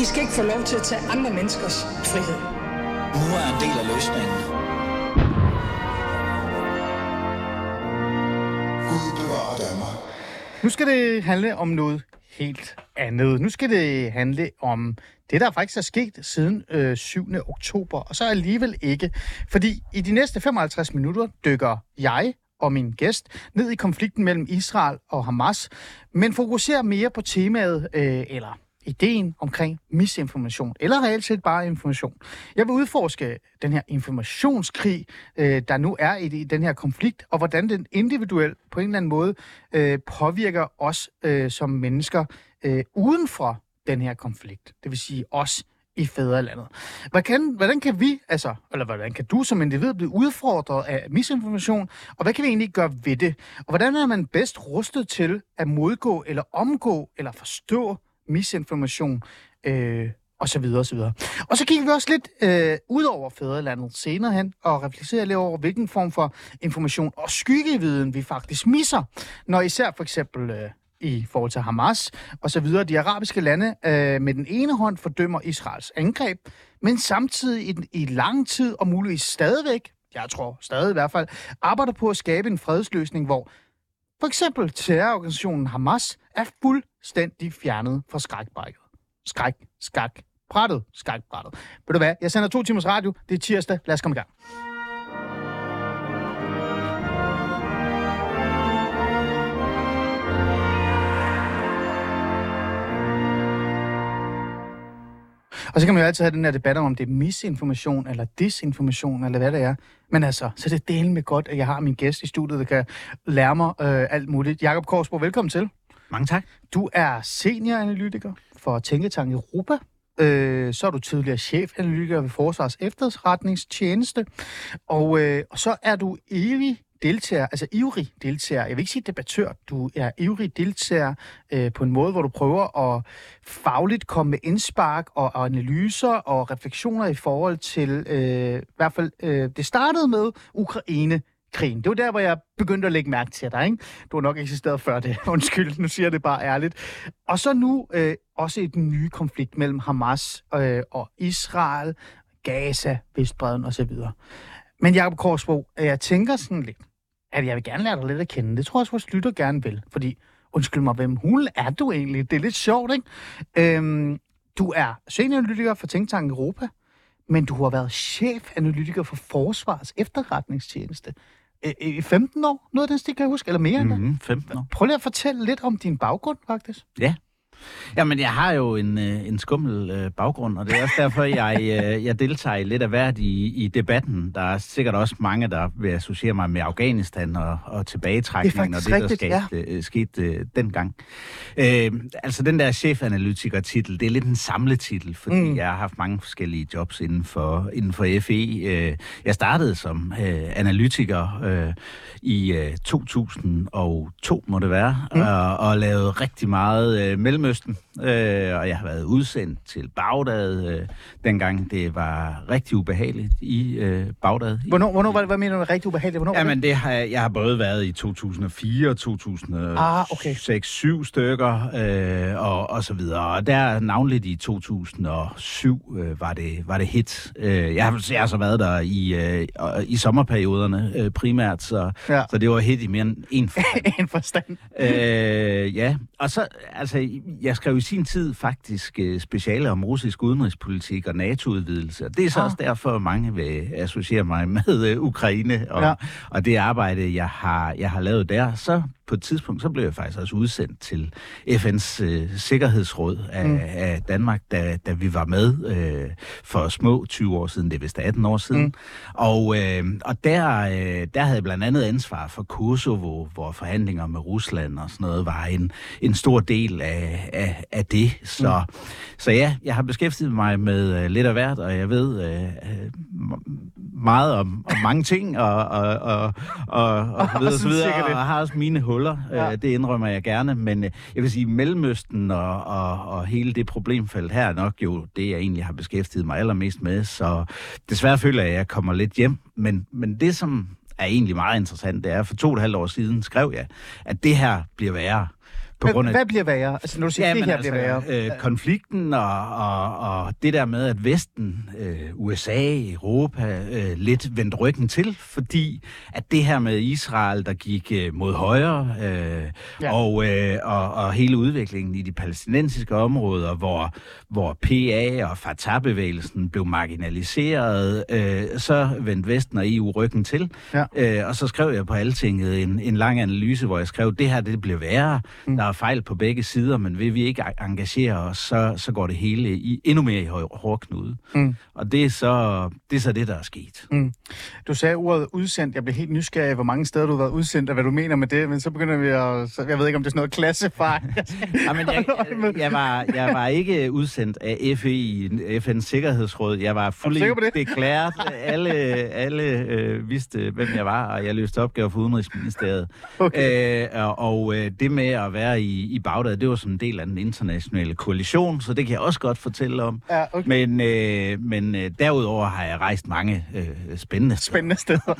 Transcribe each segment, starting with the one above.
I skal ikke få lov til at tage andre menneskers frihed. Nu er en del af løsningen. Gud bevarer Danmark. Nu skal det handle om noget helt andet. Nu skal det handle om det, der faktisk er sket siden øh, 7. oktober, og så alligevel ikke. Fordi i de næste 55 minutter dykker jeg og min gæst ned i konflikten mellem Israel og Hamas, men fokuserer mere på temaet, øh, eller ideen omkring misinformation, eller reelt set bare information. Jeg vil udforske den her informationskrig, øh, der nu er i, i den her konflikt, og hvordan den individuelt på en eller anden måde øh, påvirker os øh, som mennesker øh, uden for den her konflikt. Det vil sige os i fædrelandet. Hvordan, hvordan kan vi, altså, eller hvordan kan du som individ blive udfordret af misinformation, og hvad kan vi egentlig gøre ved det? Og hvordan er man bedst rustet til at modgå eller omgå eller forstå misinformation, øh, og så videre, og så videre. Og så kigger vi også lidt øh, ud over fædrelandet senere hen, og reflekterer lidt over, hvilken form for information og skyggeviden vi faktisk misser, når især for eksempel øh, i forhold til Hamas og så videre, de arabiske lande øh, med den ene hånd fordømmer Israels angreb, men samtidig i, i lang tid og muligvis stadigvæk, jeg tror stadig i hvert fald, arbejder på at skabe en fredsløsning, hvor for eksempel terrororganisationen Hamas er fuldstændig fjernet fra skrækbrækket. Skræk, skak, brættet, skrækbrættet. Ved du hvad, jeg sender to timers radio, det er tirsdag, lad os komme i gang. Og så kan man jo altid have den her debat om, om det er misinformation, eller disinformation, eller hvad det er. Men altså, så det er delen med godt, at jeg har min gæst i studiet, der kan lære mig øh, alt muligt. Jakob Korsbro, velkommen til. Mange tak. Du er senioranalytiker for Tænketank Europa. Øh, så er du tidligere chefanalytiker ved Forsvars Efterretningstjeneste. Og, øh, og så er du evig deltager, altså ivrig deltager, jeg vil ikke sige debattør, du er ivrig deltager øh, på en måde, hvor du prøver at fagligt komme med indspark og, og analyser og refleksioner i forhold til, øh, i hvert fald, øh, det startede med Ukraine, krigen. Det var der, hvor jeg begyndte at lægge mærke til dig, ikke? Du har nok eksisteret før det. Undskyld, nu siger jeg det bare ærligt. Og så nu øh, også et nye konflikt mellem Hamas øh, og Israel, Gaza, Vestbreden osv. Men Jacob Korsbro, jeg tænker sådan lidt, at jeg vil gerne lære dig lidt at kende. Det tror jeg også, vores lytter gerne vil. Fordi, undskyld mig, hvem hulen er du egentlig? Det er lidt sjovt, ikke? Øhm, du er senioranalytiker for Tænketank Europa, men du har været chefanalytiker for Forsvars efterretningstjeneste i 15 år. Noget af den stil, kan jeg huske, eller mere mm-hmm, end 15 år. Prøv lige at fortælle lidt om din baggrund, faktisk. Ja. Jamen, jeg har jo en, øh, en skummel øh, baggrund, og det er også derfor, jeg, øh, jeg deltager lidt af hvert i, i debatten. Der er sikkert også mange, der vil associere mig med Afghanistan og, og tilbagetrækning, og det, der skete, ja. øh, skete øh, dengang. Øh, altså, den der chefanalytiker-titel, det er lidt en samletitel, fordi mm. jeg har haft mange forskellige jobs inden for, inden for FE. Øh, jeg startede som øh, analytiker øh, i øh, 2002, må det være, mm. og, og lavede rigtig meget øh, mellem Mellemøsten, øh, og jeg har været udsendt til Bagdad, øh, dengang det var rigtig ubehageligt i øh, Bagdad. Hvornår, hvornår hvad, hvad mener du rigtig ubehageligt? Hvornår Jamen, det har, jeg har både været i 2004 og 2006, ah, okay. 7 stykker, øh, og, og så videre. Og der navnligt i 2007 øh, var, det, var det hit. Øh, jeg, har, jeg har så været der i, øh, i sommerperioderne øh, primært, så, ja. så det var hit i mere end en forstand. en forstand. øh, ja, og så, altså, jeg skrev i sin tid faktisk uh, speciale om russisk udenrigspolitik og NATO-udvidelse. Det er så ah. også derfor, mange vil associere mig med uh, Ukraine og, ja. og det arbejde, jeg har, jeg har lavet der. Så på et tidspunkt, så blev jeg faktisk også udsendt til FN's øh, Sikkerhedsråd af, mm. af Danmark, da, da vi var med øh, for små 20 år siden, det er vist 18 år siden. Mm. Og, øh, og der, øh, der havde jeg blandt andet ansvar for Kosovo, hvor forhandlinger med Rusland og sådan noget var en, en stor del af, af, af det. Så, mm. så ja, jeg har beskæftiget mig med øh, lidt af hvert, og jeg ved øh, øh meget om, om mange ting, og, og, og, og, og, og videre, så videre, og har også mine huller, ja. øh, det indrømmer jeg gerne, men øh, jeg vil sige, Mellemøsten og, og, og hele det problemfelt her er nok jo det, jeg egentlig har beskæftiget mig allermest med, så desværre føler jeg, at jeg kommer lidt hjem, men, men det, som er egentlig meget interessant, det er, for to og et halvt år siden skrev jeg, at det her bliver værre. På grund af Hvad bliver værre? Altså, når du siger, ja, det her altså, bliver værre. Øh, konflikten og, og, og det der med, at Vesten, øh, USA, Europa, øh, lidt vendte ryggen til, fordi at det her med Israel, der gik øh, mod højre, øh, ja. og, øh, og, og hele udviklingen i de palæstinensiske områder, hvor, hvor PA og Fatah-bevægelsen blev marginaliseret, øh, så vendte Vesten og EU ryggen til. Ja. Øh, og så skrev jeg på Altinget en, en lang analyse, hvor jeg skrev, det her det bliver værre. Mm. Der er fejl på begge sider, men vil vi ikke engagere os, så, så går det hele i, endnu mere i hårdknude. Mm. Og det er, så, det er så det, der er sket. Mm. Du sagde ordet udsendt. Jeg blev helt nysgerrig, hvor mange steder du har været udsendt, og hvad du mener med det, men så begynder vi at... Så, jeg ved ikke, om det er sådan noget klassefejl. ja, men jeg, jeg, jeg, var, jeg var ikke udsendt af FE, FN's Sikkerhedsråd. Jeg var fuldt deklæret. Alle, alle øh, vidste, hvem jeg var, og jeg løste opgaver for Udenrigsministeriet. Okay. Øh, og og øh, det med at være i, i Bagdad, det var som en del af den internationale koalition, så det kan jeg også godt fortælle om. Ja, okay. Men, øh, men øh, derudover har jeg rejst mange øh, spændende steder. Spændende steder.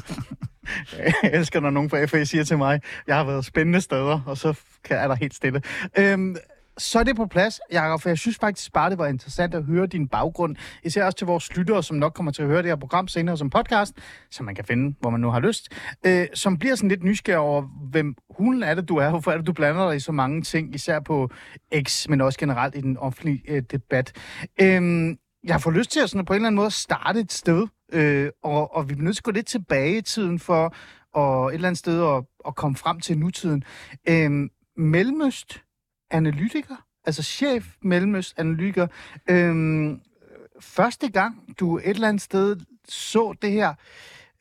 jeg elsker, når nogen fra FA siger til mig, jeg har været spændende steder, og så er der helt stille. Øhm, så er det på plads, Jacob, for jeg synes faktisk bare, det var interessant at høre din baggrund. Især også til vores lyttere, som nok kommer til at høre det her program senere som podcast, som man kan finde, hvor man nu har lyst, øh, som bliver sådan lidt nysgerrig over, hvem hulen er det, du er, hvorfor er det, du blander dig i så mange ting, især på X, men også generelt i den offentlige øh, debat. Øh, jeg får lyst til at sådan, på en eller anden måde starte et sted, øh, og, og vi bliver nødt til at gå lidt tilbage i tiden for at et eller andet sted at, at komme frem til nutiden. Øh, Mellemøst analytiker, altså chef Mellemøst analytiker. Øh, første gang, du et eller andet sted så det her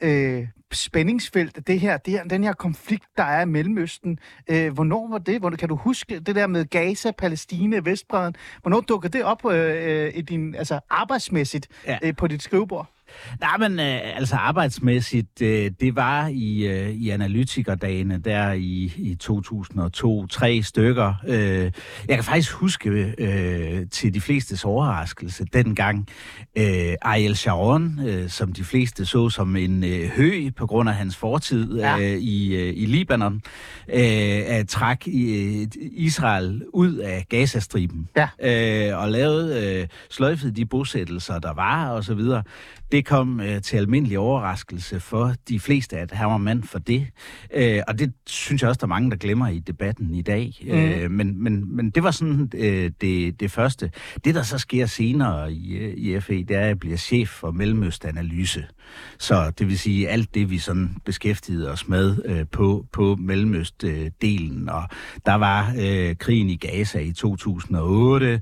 øh, spændingsfelt, det her, det her, den her konflikt, der er i Mellemøsten. Øh, hvornår var det? Hvornår, kan du huske det der med Gaza, Palæstina, Vestbreden? Hvornår dukker det op øh, i din, altså arbejdsmæssigt ja. øh, på dit skrivebord? Nej, men øh, altså arbejdsmæssigt, øh, det var i, øh, i analytikerdagene der i, i 2002, tre stykker. Øh, jeg kan faktisk huske øh, til de fleste overraskelse dengang øh, Ariel Sharon, øh, som de fleste så som en øh, hø på grund af hans fortid ja. øh, i, øh, i Libanon, øh, at træk øh, Israel ud af Gazastriben ja. øh, og lavede øh, sløjfede de bosættelser, der var og så videre. Det kom øh, til almindelig overraskelse for de fleste, at han var mand for det. Øh, og det synes jeg også, der er mange, der glemmer i debatten i dag. Mm. Øh, men, men, men det var sådan øh, det, det første. Det, der så sker senere i, øh, i FE, det er, at jeg bliver chef for Mellemøstanalyse. Så det vil sige, alt det, vi sådan beskæftigede os med øh, på, på Mellemøst-delen. Øh, og der var øh, krigen i Gaza i 2008.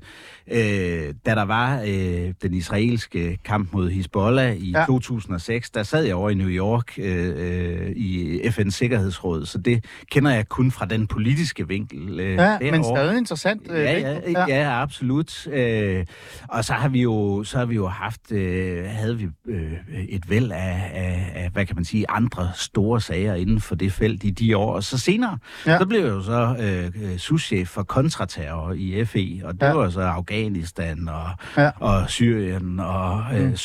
Øh, da der var øh, den israelske kamp mod Hezbollah i ja. 2006, der sad jeg over i New York øh, øh i FN's Sikkerhedsråd, så det kender jeg kun fra den politiske vinkel. Øh, ja, derovre. men stadig interessant. Øh, ja, ja, ja, ja, absolut. Øh, og så har vi jo, så har vi jo haft, øh, havde vi øh, et væld af, af, af, hvad kan man sige, andre store sager inden for det felt i de år. Og så senere, ja. så blev jeg jo så øh, souschef for kontraterror i FE, og det ja. var så Afghanistan og, ja. og Syrien og øh, mm.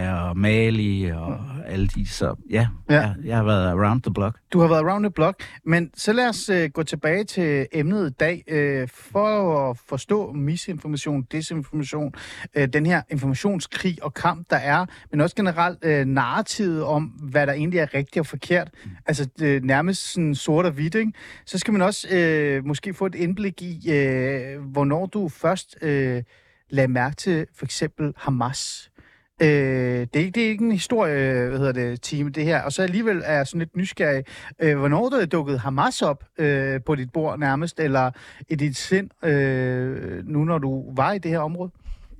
Somalia og Mali og mm. alle de. Så ja, ja. Jeg, jeg har været around the block. Du har været around the block. Men så lad os øh, gå tilbage til emnet i dag. Øh, for at forstå misinformation, desinformation, øh, den her informationskrig og kamp, der er, men også generelt øh, narrativet om, hvad der egentlig er rigtigt og forkert. Mm. Altså øh, nærmest sådan sort og hvidt, ikke? Så skal man også øh, måske få et indblik i, øh, hvornår du først øh, lagde mærke til for eksempel Hamas. Øh, det, er ikke, det er ikke en historie, hvad hedder det, team, det her. Og så alligevel er jeg sådan lidt nysgerrig. Øh, hvornår der er dukket Hamas op øh, på dit bord nærmest, eller i dit sind, øh, nu når du var i det her område?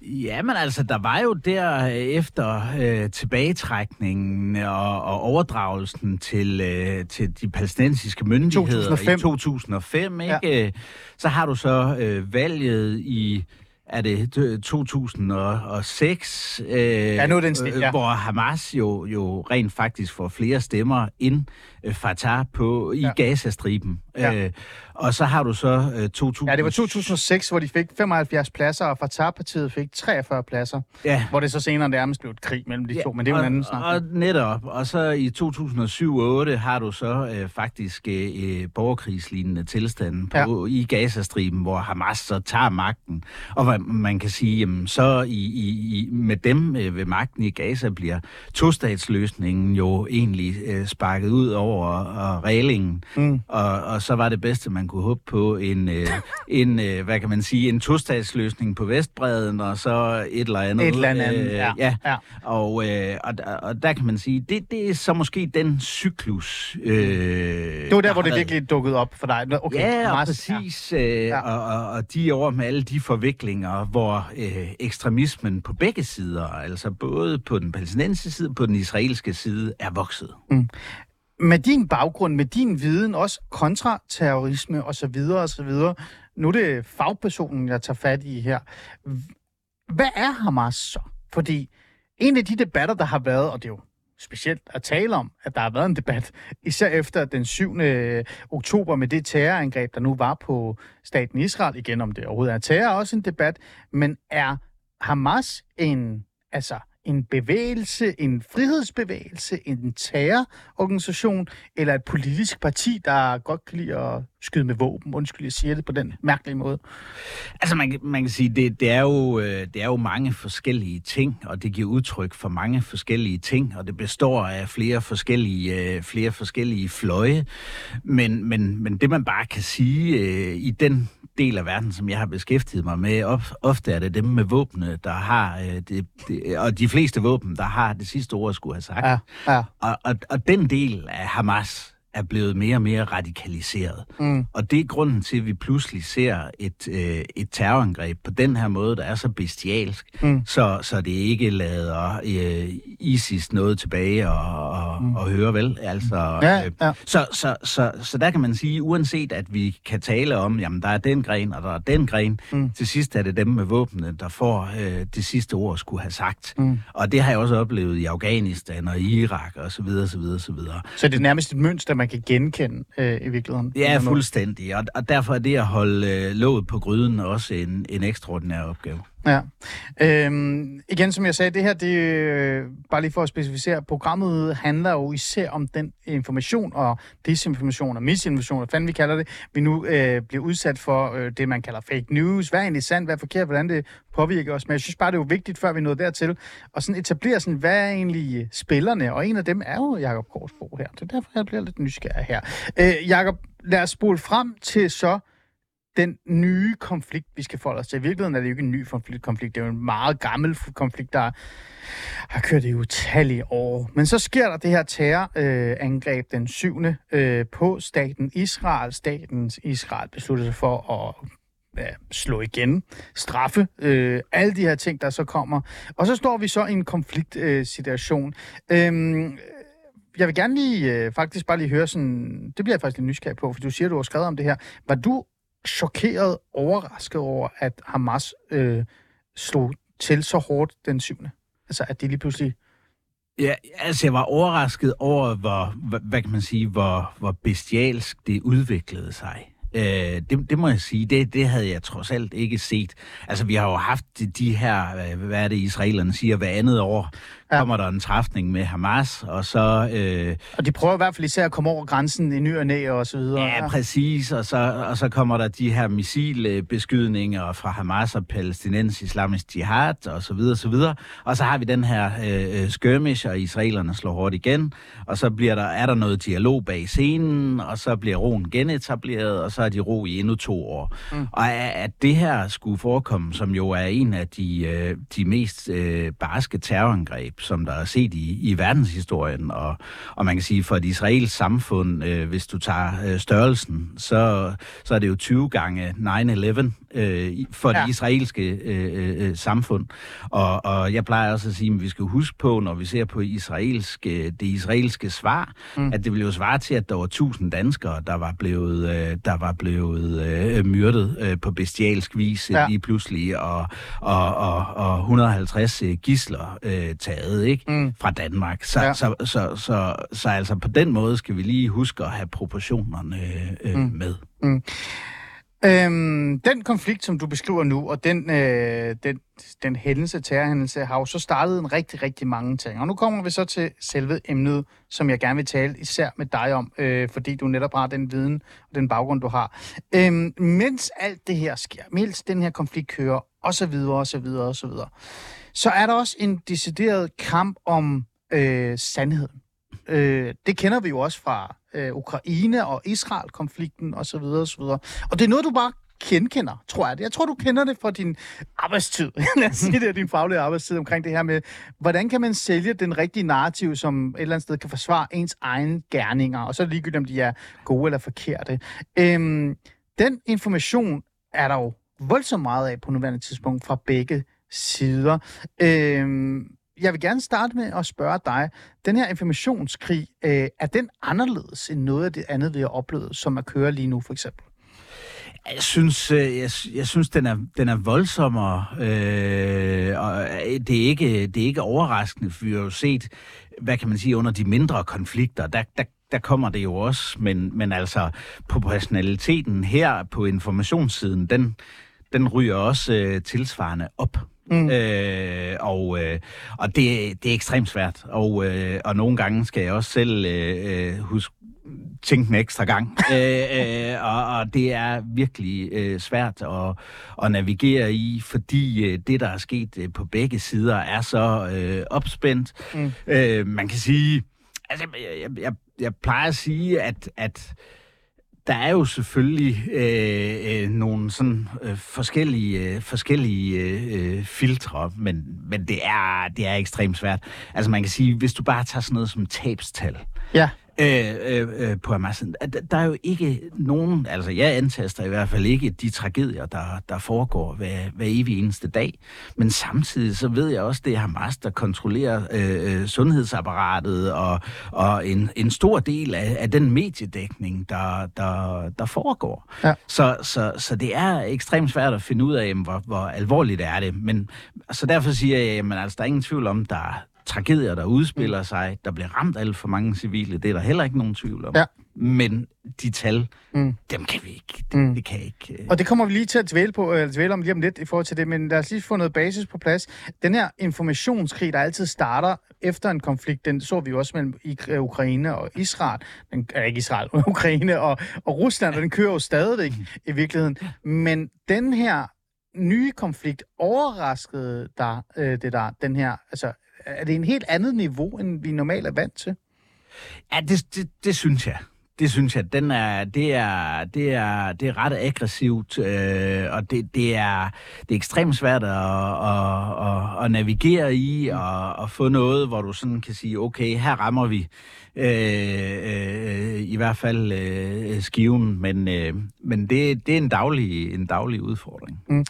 Ja, men altså, der var jo der øh, efter øh, tilbagetrækningen og, og overdragelsen til, øh, til de palæstinensiske myndigheder 2005. i 2005, ikke? Ja. Så har du så øh, valget i er det t- 2006, øh, Ja, nu er den stil, ja. hvor Hamas jo, jo rent faktisk får flere stemmer øh, Fatah på, i Ja. ja. Gazastriben. Ja. Øh, og så har du så øh, 2000... Ja, det var 2006, hvor de fik 75 pladser, og Fatah-partiet fik 43 pladser, Ja. hvor det så senere nærmest blev et krig mellem de to, men det er jo en anden snak. Og netop. Og så i 2007-2008 har du så øh, faktisk øh, borgerkrigslignende tilstanden på, ja. i Gazastriben, hvor Hamas så tager magten. Og hvad man kan sige, jamen, så i, i, i, med dem øh, ved magten i Gaza bliver tostatsløsningen jo egentlig øh, sparket ud over og reglingen. Mm. Og, og så var det bedste, man kunne håbe på en, øh, en øh, hvad kan man sige, en tostatsløsning på Vestbreden, og så et eller andet. Et eller andet, ja. ja. Ja. Og, øh, og, og der kan man sige, det, det er så måske den cyklus. Øh, Det var der, hvor det virkelig dukkede op for dig. Okay, Ja, og præcis. Øh, Ja. og, og, og de år med alle de forviklinger, hvor øh, ekstremismen på begge sider, altså både på den palæstinensiske side og på den israelske side, er vokset. Med din baggrund, med din viden, også kontraterrorisme og så videre og så videre. Nu er det fagpersonen, jeg tager fat i her. Hvad er Hamas så? Fordi en af de debatter, der har været, og det er jo specielt at tale om, at der har været en debat, især efter den 7. Øh, oktober med det terrorangreb, der nu var på staten Israel, igen om det overhovedet er terror, også en debat, men er Hamas en, altså en bevægelse, en frihedsbevægelse, en terrororganisation, eller et politisk parti, der godt kan lide at skyde med våben? Undskyld, jeg siger det på den mærkelige måde. Altså man, man kan sige, det, det, er jo, øh, det er jo mange forskellige ting, og det giver udtryk for mange forskellige ting, og det består af flere forskellige, øh, flere forskellige fløje. Men, men, men det man bare kan sige øh, i den del af verden, som jeg har beskæftiget mig med, of, ofte er det dem med våbne, der har, øh, det, det, og de fleste våben, der har det sidste ord, skulle have sagt. Ja, ja. Og, og, og den del af Hamas er blevet mere og mere radikaliseret. Mm. Og det er grunden til, at vi pludselig ser et, øh, et terrorangreb på den her måde, der er så bestialsk, Mm. så, så det ikke lader øh, ISIS noget tilbage og, og, mm. og høre vel. Altså, Ja, øh, ja. Så, så, så, så der kan man sige, uanset at vi kan tale om, jamen der er den gren, og der er den gren, Mm. til sidst er det dem med våbnene, der får øh, det sidste ord skulle have sagt. Mm. Og det har jeg også oplevet i Afghanistan og Irak og så videre, så videre, så videre. Så det er nærmest et mønster, man kan genkende øh, i virkeligheden. Ja, fuldstændig. Og, og derfor er det at holde øh, låget på gryden også en, en ekstraordinær opgave. Ja. Øhm, igen, som jeg sagde, det her, det øh, bare lige for at specificere, programmet handler jo især om den information og desinformation og misinformation, hvad fanden vi kalder det, vi nu øh, bliver udsat for øh, det, man kalder fake news. Hvad er egentlig sandt, hvad er forkert, hvordan det påvirker os. Men jeg synes bare, det er jo vigtigt, før vi nåede dertil, at sådan etablere sådan, hvad er egentlig øh, spillerne, og en af dem er jo Jakob Korsbo her. Det er derfor, jeg bliver lidt nysgerrig her. Øh, Jakob, lad os spole frem til så den nye konflikt, vi skal forholde os til. I virkeligheden er det jo ikke en ny konflikt, konflikt. det er jo en meget gammel konflikt, der har kørt i utallige år. Men så sker der det her terrorangreb øh, angreb den 7. Øh, på staten Israel. Staten Israel beslutter sig for at ja, slå igen, straffe, øh, alle de her ting, der så kommer. Og så står vi så i en konfliktsituation. Øh, situation. øhm, jeg vil gerne lige, øh, faktisk bare lige høre sådan, det bliver jeg faktisk lidt nysgerrig på, for du siger, du har skrevet om det her. Var du chokeret, overrasket over, at Hamas øh, slog til så hårdt den 7. Altså, at de lige pludselig... Ja, altså jeg var overrasket over, hvor, hvad, hvad kan man sige, hvor, hvor bestialsk det udviklede sig. Øh, det, det må jeg sige, det, det havde jeg trods alt ikke set. Altså vi har jo haft de, her, øh, hvad er det israelerne siger, hver andet år Ja. kommer der en træfning med Hamas, og så... Øh, Og de prøver i hvert fald især at komme over grænsen i ny og næ og så videre. Ja, præcis. Og så, og så kommer der de her missilbeskydninger fra Hamas og palæstinens islamisk jihad og så videre, så videre. Og så har vi den her øh, skirmish, og israelerne slår hårdt igen. Og så bliver der, er der noget dialog bag scenen, og så bliver roen genetableret, og så er de ro i endnu to år. Mm. Og at at det her skulle forekomme, som jo er en af de, øh, de mest øh, barske terrorangreb, som der er set i, i verdenshistorien, og, og man kan sige, for et israelsk samfund, øh, hvis du tager øh, størrelsen, så, så er det jo 20 gange 9-11, øh, for ja. det israelske øh, øh, samfund. Og, og jeg plejer også at sige, at vi skal huske på, når vi ser på israelske, det israelske svar, mm. at det ville jo svare til, at der var tusind danskere, der var blevet, øh, der var blevet øh, myrdet øh, på bestialsk vis ja. lige pludselig, og, og, og, og 150 øh, gisler øh, taget ikke mm. fra Danmark. Så, ja. så, så, så, så, så altså på den måde skal vi lige huske at have proportionerne øh, mm. med. Mm. Øhm, den konflikt, som du beskriver nu, og den, øh, den, den hændelse, terrorhændelse, har jo så startet en rigtig, rigtig mange ting. Og nu kommer vi så til selve emnet, som jeg gerne vil tale især med dig om, øh, fordi du netop har den viden og den baggrund, du har. Øhm, mens alt det her sker, mens den her konflikt kører, og så videre, og så videre, og så videre, så er der også en decideret kamp om øh, sandheden. Øh, det kender vi jo også fra øh, Ukraine og Israel-konflikten osv. osv. Og det er noget, du bare genkender, tror jeg. Jeg tror, du kender det fra din arbejdstid. Lad os sige det, er din faglige arbejdstid omkring det her med, hvordan kan man sælge den rigtige narrativ, som et eller andet sted kan forsvare ens egne gerninger, og så er det ligegyldigt, om de er gode eller forkerte. Øhm, den information er der jo voldsomt meget af på nuværende tidspunkt fra begge sider. Øhm, jeg vil gerne starte med at spørge dig. Den her informationskrig, øh, er den anderledes end noget af det andet, vi har oplevet, som at køre lige nu, for eksempel? Jeg synes, øh, jeg, jeg synes den, er, den er voldsommere, øh, og øh, det er, ikke, det er ikke overraskende, for vi har jo set, hvad kan man sige, under de mindre konflikter, der, der, der kommer det jo også, men, men altså proportionaliteten her på informationssiden, den, den ryger også øh, tilsvarende op. Mm. Øh, og øh, og det, det er ekstremt svært. Og, øh, og nogle gange skal jeg også selv øh, øh huske tænke en ekstra gang. øh, øh, og, og det er virkelig øh, svært at, at navigere i, fordi øh, det, der er sket øh, på begge sider, er så øh, opspændt. Mm. Øh, man kan sige... Altså, jeg, jeg, jeg plejer at sige, at, at der er jo selvfølgelig øh, øh, nogle sådan øh, forskellige, øh, forskellige øh, øh, filtre, men, men det, er, det er ekstremt svært. Altså man kan sige, hvis du bare tager sådan noget som tabstal, ja øh, øh, øh, på Amazon. Der, er jo ikke nogen, altså jeg antaster i hvert fald ikke de tragedier, der, der foregår hver, hver evig eneste dag. Men samtidig så ved jeg også, det er Hamas, der kontrollerer øh, øh, sundhedsapparatet og, og en, en stor del af, af den mediedækning, der, der, der foregår. Ja. Så, så, så det er ekstremt svært at finde ud af, hvor, hvor alvorligt er det. Men så derfor siger jeg, at altså, der er ingen tvivl om, der, tragedier, der udspiller mm. sig. Der bliver ramt alt for mange civile. Det er der heller ikke nogen tvivl om. Ja. Men de tal, mm. dem kan vi ikke. Det, mm. det kan ikke. Uh... Og det kommer vi lige til at dvæle, på, eller dvæle om lige om lidt i forhold til det, men lad os lige få noget basis på plads. Den her informationskrig, der altid starter efter en konflikt, den så vi jo også mellem Ukraine og Israel. Den, er ikke Israel, Ukraine og, og Rusland, og den kører jo stadigvæk mm. i virkeligheden. Men den her nye konflikt overraskede dig, øh, det der, den her, altså er det en helt andet niveau, end vi normalt er vant til? Ja, det, det, det synes jeg. Det synes jeg. Den er, det, er, det, er, det er ret aggressivt, øh, og det, det, er, det er ekstremt svært at, at, at, at navigere i og at få noget, hvor du sådan kan sige, okay, her rammer vi øh, øh, i hvert fald øh, skiven, men, øh, men det, det er en daglig, en daglig udfordring. Mm.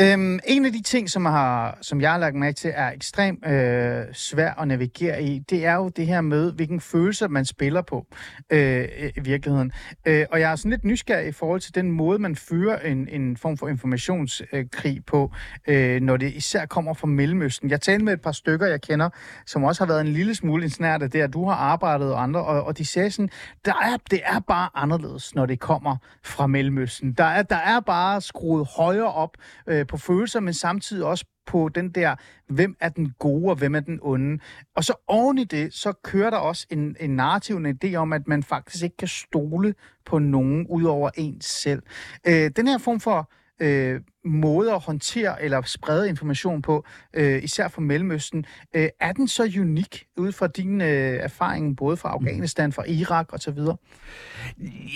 Øhm, en af de ting, som, har, som jeg har lagt mærke til, er ekstremt øh, svær at navigere i, det er jo det her med, hvilken følelse man spiller på øh, i virkeligheden. Øh, og jeg er sådan lidt nysgerrig i forhold til den måde, man fører en, en form for informationskrig på, øh, når det især kommer fra Mellemøsten. Jeg talte med et par stykker, jeg kender, som også har været en lille smule insnært af det, at du har arbejdet og andre, og, og de sagde sådan, der er, det er bare anderledes, når det kommer fra Mellemøsten. Der er, der er bare skruet højere op øh, på følelser, men samtidig også på den der, hvem er den gode og hvem er den onde. Og så oven i det, så kører der også en, en narrativ, en idé om, at man faktisk ikke kan stole på nogen ud over en selv. Øh, den her form for øh, måde at håndtere eller sprede information på, øh, især fra Mellemøsten, øh, er den så unik ud fra din øh, erfaring, både fra Afghanistan, fra Irak osv.?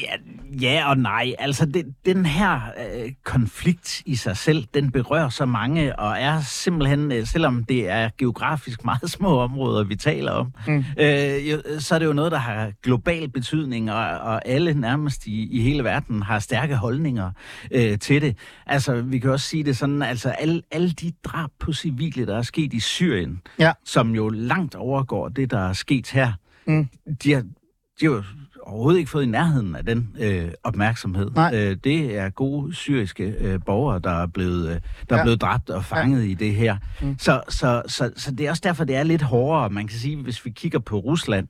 Ja, ja og nej. Altså, det, den her øh, konflikt i sig selv, den berører så mange, og er simpelthen, øh, selvom det er geografisk meget små områder, vi taler om, mm. øh, jo, så er det jo noget, der har global betydning, og, og alle nærmest i, i hele verden har stærke holdninger øh, til det. Altså, vi kan også sige det sådan, altså alle, alle de drab på civile, der er sket i Syrien, Ja. som jo langt overgår det, der er sket her, Mm. de har, de har jo overhovedet ikke fået i nærheden af den øh, opmærksomhed. Nej. Øh, det er gode syriske øh, borgere, der er blevet, øh, der Ja. er blevet dræbt og fanget ja. i det her. Mm. Så, så, så, så det er også derfor, det er lidt hårdere. Man kan sige, hvis vi kigger på Rusland,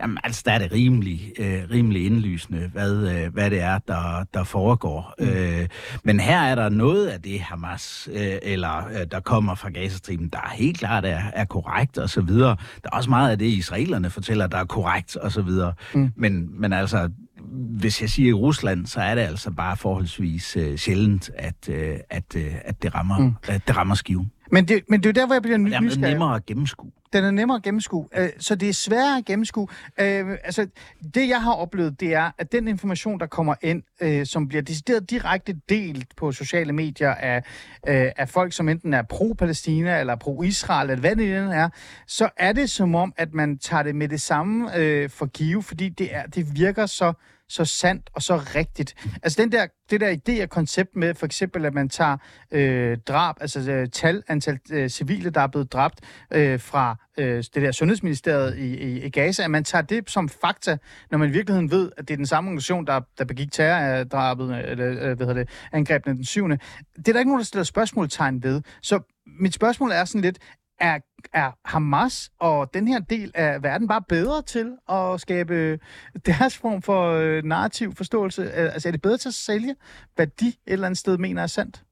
jamen, altså, der er det rimelig, øh, rimelig indlysende, hvad, øh, hvad det er, der, der foregår. Mm. Øh, men her er der noget af det, Hamas, øh, eller øh, der kommer fra Gazastriben, der helt klart er, er korrekt og så videre. Der er også meget af det, israelerne fortæller, der er korrekt og så videre. Mm. Men, men altså, hvis jeg siger Rusland, så er det altså bare forholdsvis øh, sjældent, at, øh, at, øh, at, det rammer, mm. at det rammer skiven. Men det, men det er jo der, hvor jeg bliver ny- Det er nysgerrig. nemmere at gennemskue. Den er nemmere at gennemskue, øh, så det er sværere at gennemskue. Øh, altså, det jeg har oplevet, det er, at den information, der kommer ind, øh, som bliver decideret direkte delt på sociale medier af, øh, af folk, som enten er pro-Palæstina eller pro-Israel, eller hvad det end er, så er det som om, at man tager det med det samme øh, for give, fordi det, er, det virker så så sandt og så rigtigt. Altså den der, det der idé og koncept med for eksempel, at man tager øh, drab, altså øh, tal, antal øh, civile, der er blevet dræbt øh, fra øh, det der sundhedsministeriet i, i, i Gaza, at man tager det som fakta, når man i virkeligheden ved, at det er den samme organisation, der, der begik terrordrabet, eller øh, hvad hedder det, angrebene den 7. Det er der ikke nogen, der stiller spørgsmålstegn ved. Så mit spørgsmål er sådan lidt, er, er Hamas og den her del af verden bare bedre til at skabe deres form for øh, narrativ forståelse? Øh, altså er det bedre til at sælge, hvad de et eller andet sted mener er sandt?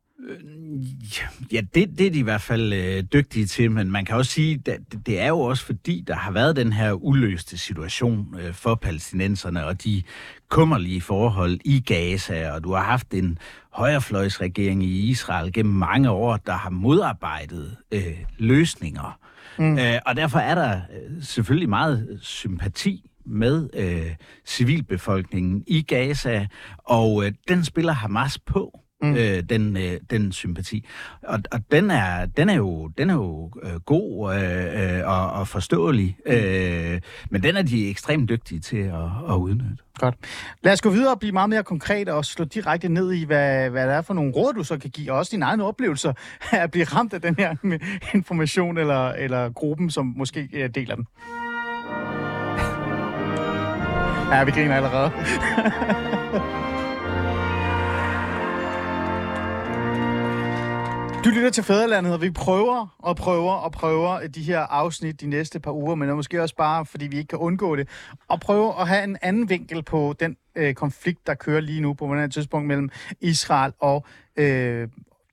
Ja, det, det er de i hvert fald øh, dygtige til, men man kan også sige, at det, det er jo også fordi, der har været den her uløste situation øh, for palæstinenserne, og de kummerlige forhold i Gaza, og du har haft en højrefløjsregering i Israel gennem mange år, der har modarbejdet øh, løsninger. Mm. Øh, og derfor er der øh, selvfølgelig meget sympati med øh, civilbefolkningen i Gaza, og øh, den spiller Hamas på mm. øh, den, øh, den sympati. Og, og den, er, den er jo, den er jo øh, god øh, øh, og, og forståelig, mm. øh, men den er de ekstremt dygtige til at, at udnytte. Godt. Lad os gå videre og blive meget mere konkret og slå direkte ned i, hvad, hvad det er for nogle råd, du så kan give, og også dine egne oplevelser af at blive ramt af den her information eller, eller gruppen, som måske øh, deler den. Ja, vi griner allerede. Du lytter til Fæderlandet, og vi prøver og prøver og prøver de her afsnit de næste par uger, men måske også bare, fordi vi ikke kan undgå det, og prøve at have en anden vinkel på den øh, konflikt, der kører lige nu på et tidspunkt mellem Israel og øh,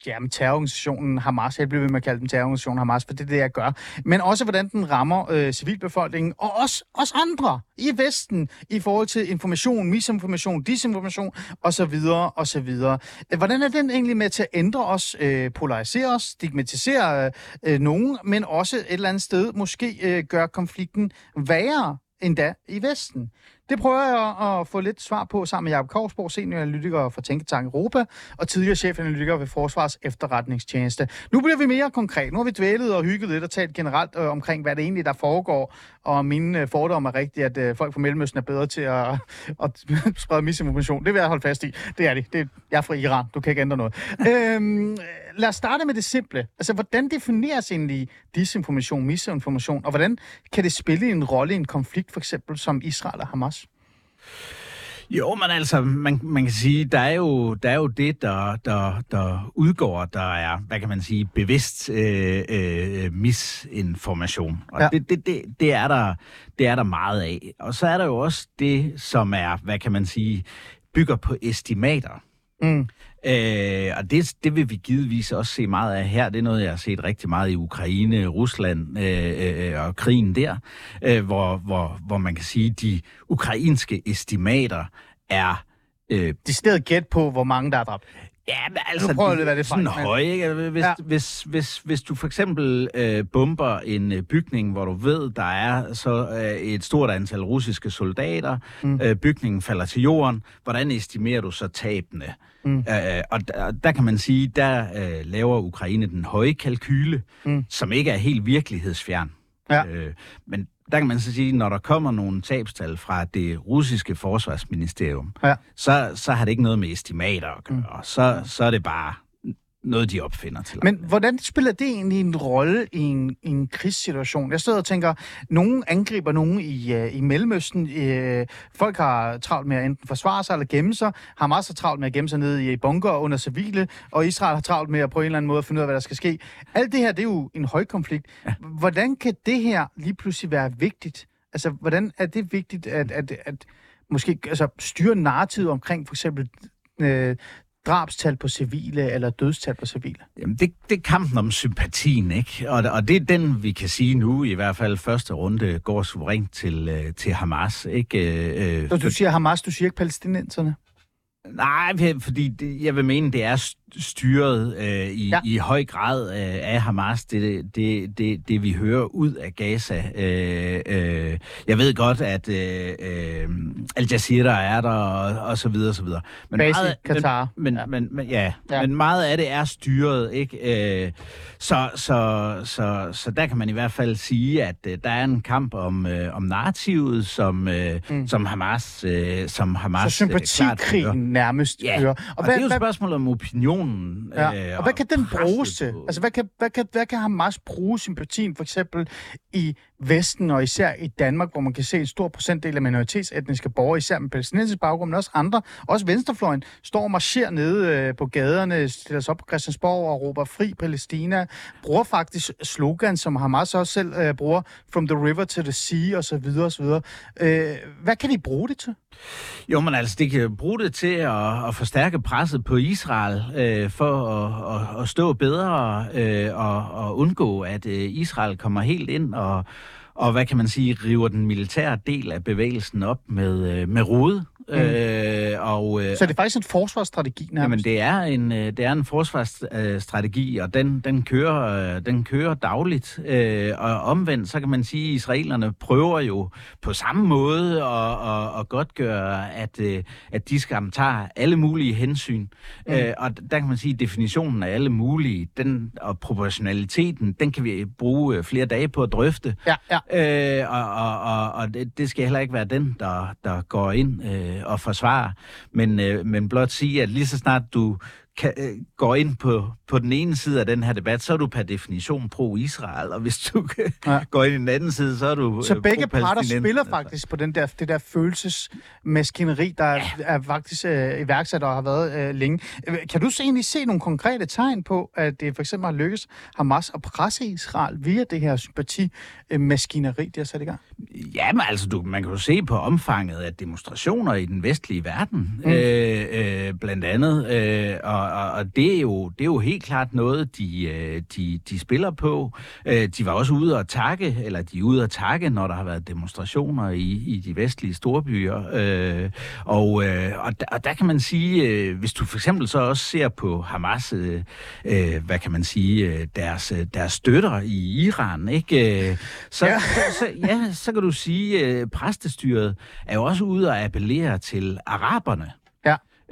jamen, terrororganisationen Hamas. Jeg bliver ved med at kalde den terrororganisationen Hamas, for det er det, jeg gør. Men også, hvordan den rammer øh, civilbefolkningen, og også os andre i Vesten, i forhold til information, misinformation, disinformation, osv. osv. Øh, hvordan er den egentlig med til at ændre os, øh, polarisere os, stigmatisere øh, nogen, men også et eller andet sted måske øh, gøre konflikten værre endda i Vesten? Det prøver jeg at få lidt svar på sammen med Jacob Korsborg, senioranalytiker for Tænketank Europa og tidligere chefanalytiker ved Forsvars Efterretningstjeneste. Nu bliver vi mere konkret. Nu har vi dvælet og hygget lidt og talt generelt øh, omkring, hvad det egentlig der foregår, og mine øh, fordomme er rigtige, at øh, folk fra Mellemøsten er bedre til at, at sprede misinformation. Det vil jeg holde fast i. Det er de. Det er, jeg er fra Iran. Du kan ikke ændre noget. øhm, lad os starte med det simple. Altså, hvordan defineres egentlig disinformation, misinformation, og hvordan kan det spille en rolle i en konflikt, for eksempel som Israel og Hamas? Jo, men altså, man, man kan sige, der er jo, der er jo det, der, der, der udgår, der er, hvad kan man sige, bevidst øh, øh, misinformation. Og Ja. det, det, det, det, er der, det er der meget af. Og så er der jo også det, som er, hvad kan man sige, bygger på estimater. Mm. Øh, og det, det vil vi givetvis også se meget af her. Det er noget, jeg har set rigtig meget i Ukraine, Rusland øh, øh, og krigen der, øh, hvor, hvor, hvor man kan sige, at de ukrainske estimater er... Øh, Decideret gæt på, hvor mange der er dræbt. Ja, men altså, Nu prøver lidt, hvad det er sådan men- høje, ikke? Hvis, Ja. hvis, hvis, hvis du for eksempel øh, bomber en øh, bygning, hvor du ved, der er så øh, et stort antal russiske soldater, mm. øh, bygningen falder til jorden, hvordan estimerer du så tabene? Mm. Øh, og der, der kan man sige, der øh, laver Ukraine den høje kalkyle, mm. som ikke er helt virkelighedsfjern. Ja. Øh, men der kan man så sige, når der kommer nogle tabstal fra det russiske forsvarsministerium, Ja. så, så har det ikke noget med estimater at gøre. Mm. Så, så er det bare noget, de opfinder til. Men hvordan spiller det egentlig en rolle i en, i en krigssituation? Jeg sidder og tænker, nogen angriber nogen i, uh, i Mellemøsten. Uh, folk har travlt med at enten forsvare sig eller gemme sig. Hamas har travlt med at gemme sig nede i bunker under civile, og Israel har travlt med at på en eller anden måde finde ud af, hvad der skal ske. Alt det her, det er jo en højkonflikt. Ja. Hvordan kan det her lige pludselig være vigtigt? Altså, hvordan er det vigtigt at, at, at måske altså, styre narrativet omkring for eksempel øh, drabstal på civile eller dødstal på civile? Jamen, det, det er kampen om sympatien, ikke? Og, og det er den, vi kan sige nu, i hvert fald første runde, går suverænt til, øh, til Hamas, ikke? Øh, Så du siger Hamas, du siger ikke palæstinenserne? Nej, fordi det, jeg vil mene, det er styret øh, i, Ja. i høj grad øh, af Hamas, det, det, det, det vi hører ud af Gaza. Øh, øh, jeg ved godt, at øh, øh, Al Jazeera er der, og, og så videre, og så videre. Men Basi, meget, Katar. Men, men, Ja. Men, men, ja, Ja. men meget af det er styret, ikke? Øh, så, så, så, så der kan man i hvert fald sige, at øh, der er en kamp om, øh, om narrativet, som, øh, Mm. som Hamas, øh, som Hamas Så øh, sympatikrigen nærmest Ja, kører. og, og det er jo et spørgsmål om opinionen. Ja. øh, Og hvad kan den bruges til? på- Altså, hvad kan, hvad, kan, hvad kan Hamas bruge sympatien for eksempel i Vesten og især i Danmark, hvor man kan se en stor procentdel af minoritetsetniske borgere, især med palæstinensisk baggrund, men også andre, også venstrefløjen, står og marcherer nede øh, på gaderne, stiller sig op på Christiansborg og råber fri Palæstina, bruger faktisk slogan, som Hamas også selv øh, bruger, from the river to the sea, og så videre, og så videre. Øh, hvad kan de bruge det til? Jo, men altså, det kan bruge det til at, at forstærke presset på Israel øh, Øh, for at, at, at stå bedre øh, og, og undgå, at øh, Israel kommer helt ind og, og, hvad kan man sige, river den militære del af bevægelsen op med, øh, med rode. Mm. Øh, og, øh, Så det er faktisk en forsvarsstrategi nærmest. Jamen, det er en, øh, det er en forsvarsstrategi, og den, den, kører, øh, den kører dagligt. Øh, og omvendt, så kan man sige, at israelerne prøver jo på samme måde at, at, at godt gøre, at, øh, at de skam tager alle mulige hensyn. Mm. Øh, og der kan man sige, at definitionen af alle mulige, den, og proportionaliteten, den kan vi bruge øh, flere dage på at drøfte. Ja, ja. Øh, og og, og, og det, det skal heller ikke være den, der, der går ind øh, og forsvare, men, øh, men blot sige, at lige så snart du kan, øh, går ind på, på den ene side af den her debat, så er du per definition pro-Israel, og hvis du Ja. går ind i den anden side, så er du Så øh, begge parter spiller faktisk på den der, det der følelsesmaskineri, der ja. er faktisk øh, iværksat og har været øh, længe. Øh, Kan du så egentlig se nogle konkrete tegn på, at det for eksempel har lykkes Hamas at presse Israel via det her sympati-maskineri, de har sat i gang? Ja, men altså, du, man kan jo se på omfanget af demonstrationer i den vestlige verden, mm. øh, øh, blandt andet. Øh, og og, og det, er jo, det er jo helt klart noget, de, øh, de, de spiller på. Øh, de var også ude at takke, eller de er ude at takke, når der har været demonstrationer i, i de vestlige storbyer. Øh, og, og, der, og der kan man sige, hvis du for eksempel så også ser på Hamas, hvad kan man sige, deres, deres støtter i Iran, ikke? Så, Ja. så, så, ja, så kan du sige, at præstestyret er jo også ude og appellere til araberne.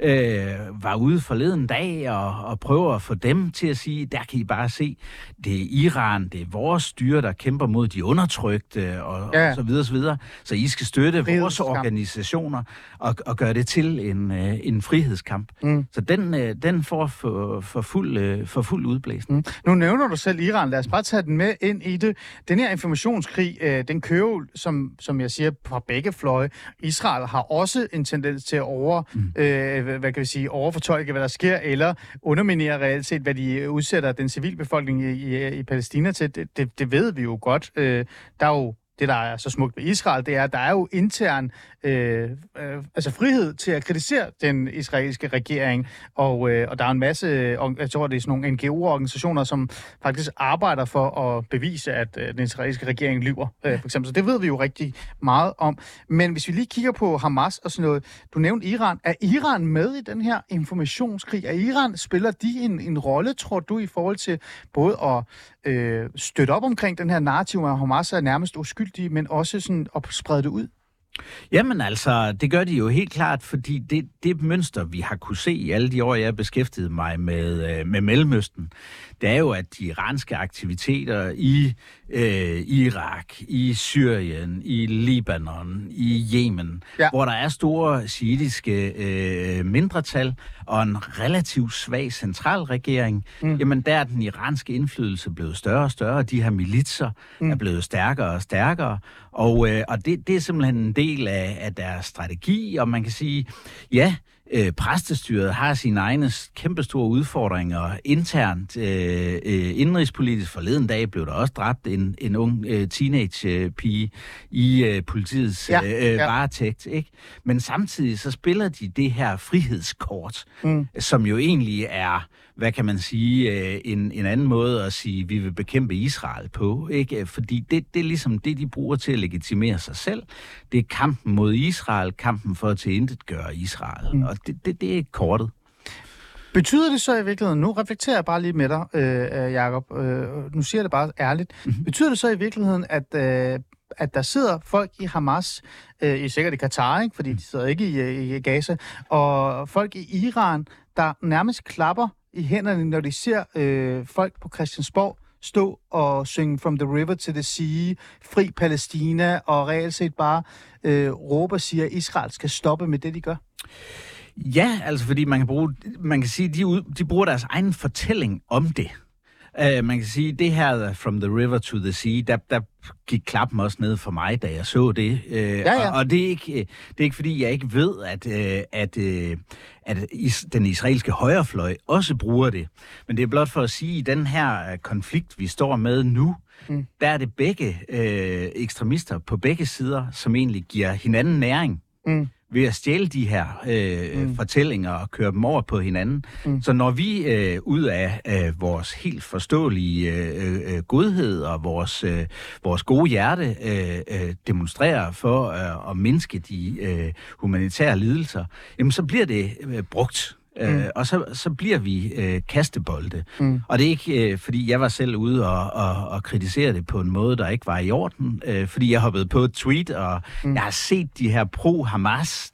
Øh, var ude forleden dag og, og prøver at få dem til at sige, der kan I bare se, det er Iran, det er vores styre, der kæmper mod de undertrykte og, Ja. og så videre, så videre. Så I skal støtte vores organisationer og, og gøre det til en, øh, en frihedskamp. Mm. Så den, øh, den får for, for, fuld, øh, for fuld udblæsning. Mm. Nu nævner du selv Iran. Lad os bare tage den med ind i det. Den her informationskrig, øh, den kører jo, som, som jeg siger, fra begge fløje. Israel har også en tendens til at over, mm. øh, hvad hvad kan vi sige, overfortolke, hvad der sker, eller underminere reelt set, hvad de udsætter den civilbefolkning i, i, i Palæstina til. Det, det, det ved vi jo godt. Øh, der er jo det, der er så smukt ved Israel, det er, at der er jo intern øh, øh, altså frihed til at kritisere den israelske regering, og, øh, og der er en masse, jeg tror, det er sådan nogle NGO-organisationer, som faktisk arbejder for at bevise, at øh, den israelske regering lyver, øh, for eksempel. Så det ved vi jo rigtig meget om. Men hvis vi lige kigger på Hamas og sådan noget, du nævnte Iran. Er Iran med i den her informationskrig? Er Iran, spiller de en, en rolle, tror du, i forhold til både at øh, støtte op omkring den her narrativ, at Hamas er nærmest uskyldige, men også sådan at sprede det ud? Jamen altså, det gør de jo helt klart, fordi det, det mønster, vi har kunne se i alle de år, jeg har beskæftiget mig med, øh, med Mellemøsten, det er jo, at de iranske aktiviteter i øh, Irak, i Syrien, i Libanon, i Yemen, ja. hvor der er store shiitiske øh, mindretal og en relativt svag centralregering, mm. jamen der er den iranske indflydelse blevet større og større, og de her militser mm. er blevet stærkere og stærkere, og, øh, og det, det er simpelthen en del af, af deres strategi, og man kan sige, ja, øh, præstestyret har sine egne kæmpestore udfordringer internt. Øh, øh, indrigspolitisk forleden dag blev der også dræbt en, en ung øh, teenage-pige i øh, politiets ja, øh, ja. varetægt. Ikke? Men samtidig så spiller de det her frihedskort, mm. som jo egentlig er hvad kan man sige, øh, en, en anden måde at sige, at vi vil bekæmpe Israel på. Ikke? Fordi det, det er ligesom det, de bruger til at legitimere sig selv. Det er kampen mod Israel, kampen for at tilintetgøre Israel. Mm. Og det, det, det er kortet. Betyder det så i virkeligheden, nu reflekterer jeg bare lige med dig, øh, Jacob, øh, nu siger jeg det bare ærligt, mm-hmm. betyder det så i virkeligheden, at, øh, at der sidder folk i Hamas, øh, i sikkert i Katar, ikke? fordi de sidder ikke i, i Gaza, og folk i Iran, der nærmest klapper i hænderne, når de ser øh, folk på Christiansborg stå og synge From the River to the Sea, Fri Palæstina, og reelt set bare øh, råber og siger, at Israel skal stoppe med det, de gør? Ja, altså fordi man kan, bruge, man kan sige, de, de bruger deres egen fortælling om det. Uh, man kan sige, det her From the River to the Sea, der, der gik klappen også ned for mig, da jeg så det. Uh, ja, ja. Og, og det, er ikke, det er ikke, fordi jeg ikke ved, at, uh, at, at is, den israelske højrefløj også bruger det. Men det er blot for at sige, at i den her konflikt, vi står med nu, mm. der er det begge uh, ekstremister på begge sider, som egentlig giver hinanden næring. Mm ved at stjæle de her øh, mm. fortællinger og køre dem over på hinanden. Mm. Så når vi øh, ud af øh, vores helt forståelige øh, øh, godhed og vores, øh, vores gode hjerte øh, øh, demonstrerer for øh, at mindske de øh, humanitære lidelser, jamen så bliver det øh, brugt Mm. Øh, og så, så bliver vi øh, kastebolde. Mm. Og det er ikke, øh, fordi jeg var selv ude og, og, og kritisere det på en måde, der ikke var i orden. Øh, fordi jeg hoppede på et tweet, og mm. jeg har set de her pro-Hamas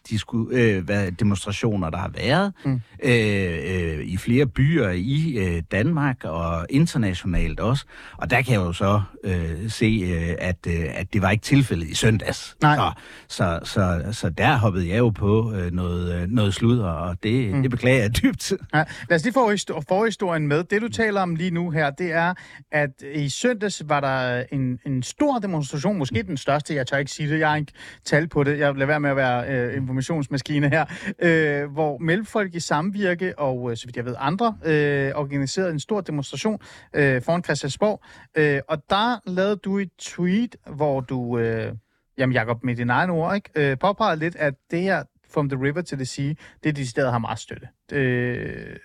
øh, demonstrationer, der har været mm. øh, øh, i flere byer i øh, Danmark og internationalt også. Og der kan jeg jo så øh, se, øh, at, øh, at det var ikke tilfældet i søndags. Nej. Så, så, så, så der hoppede jeg jo på øh, noget, øh, noget sludder, og det, mm. det beklager beklager jeg dybt. Ja, lad os lige få forhistorien med. Det, du taler om lige nu her, det er, at i søndags var der en, en stor demonstration, måske den største, jeg tør ikke sige det, jeg har ikke tal på det, jeg lader være med at være øh, informationsmaskine her, øh, hvor Mellemfolk i Samvirke og, øh, så vidt jeg ved, andre øh, organiserede en stor demonstration øh, foran Christiansborg, øh, og der lavede du et tweet, hvor du... Øh, jamen Jacob, med dine egne ord, ikke? Øh, påpegede lidt, at det her From the River to the Sea, det er decideret steder, har meget støtte. Øh,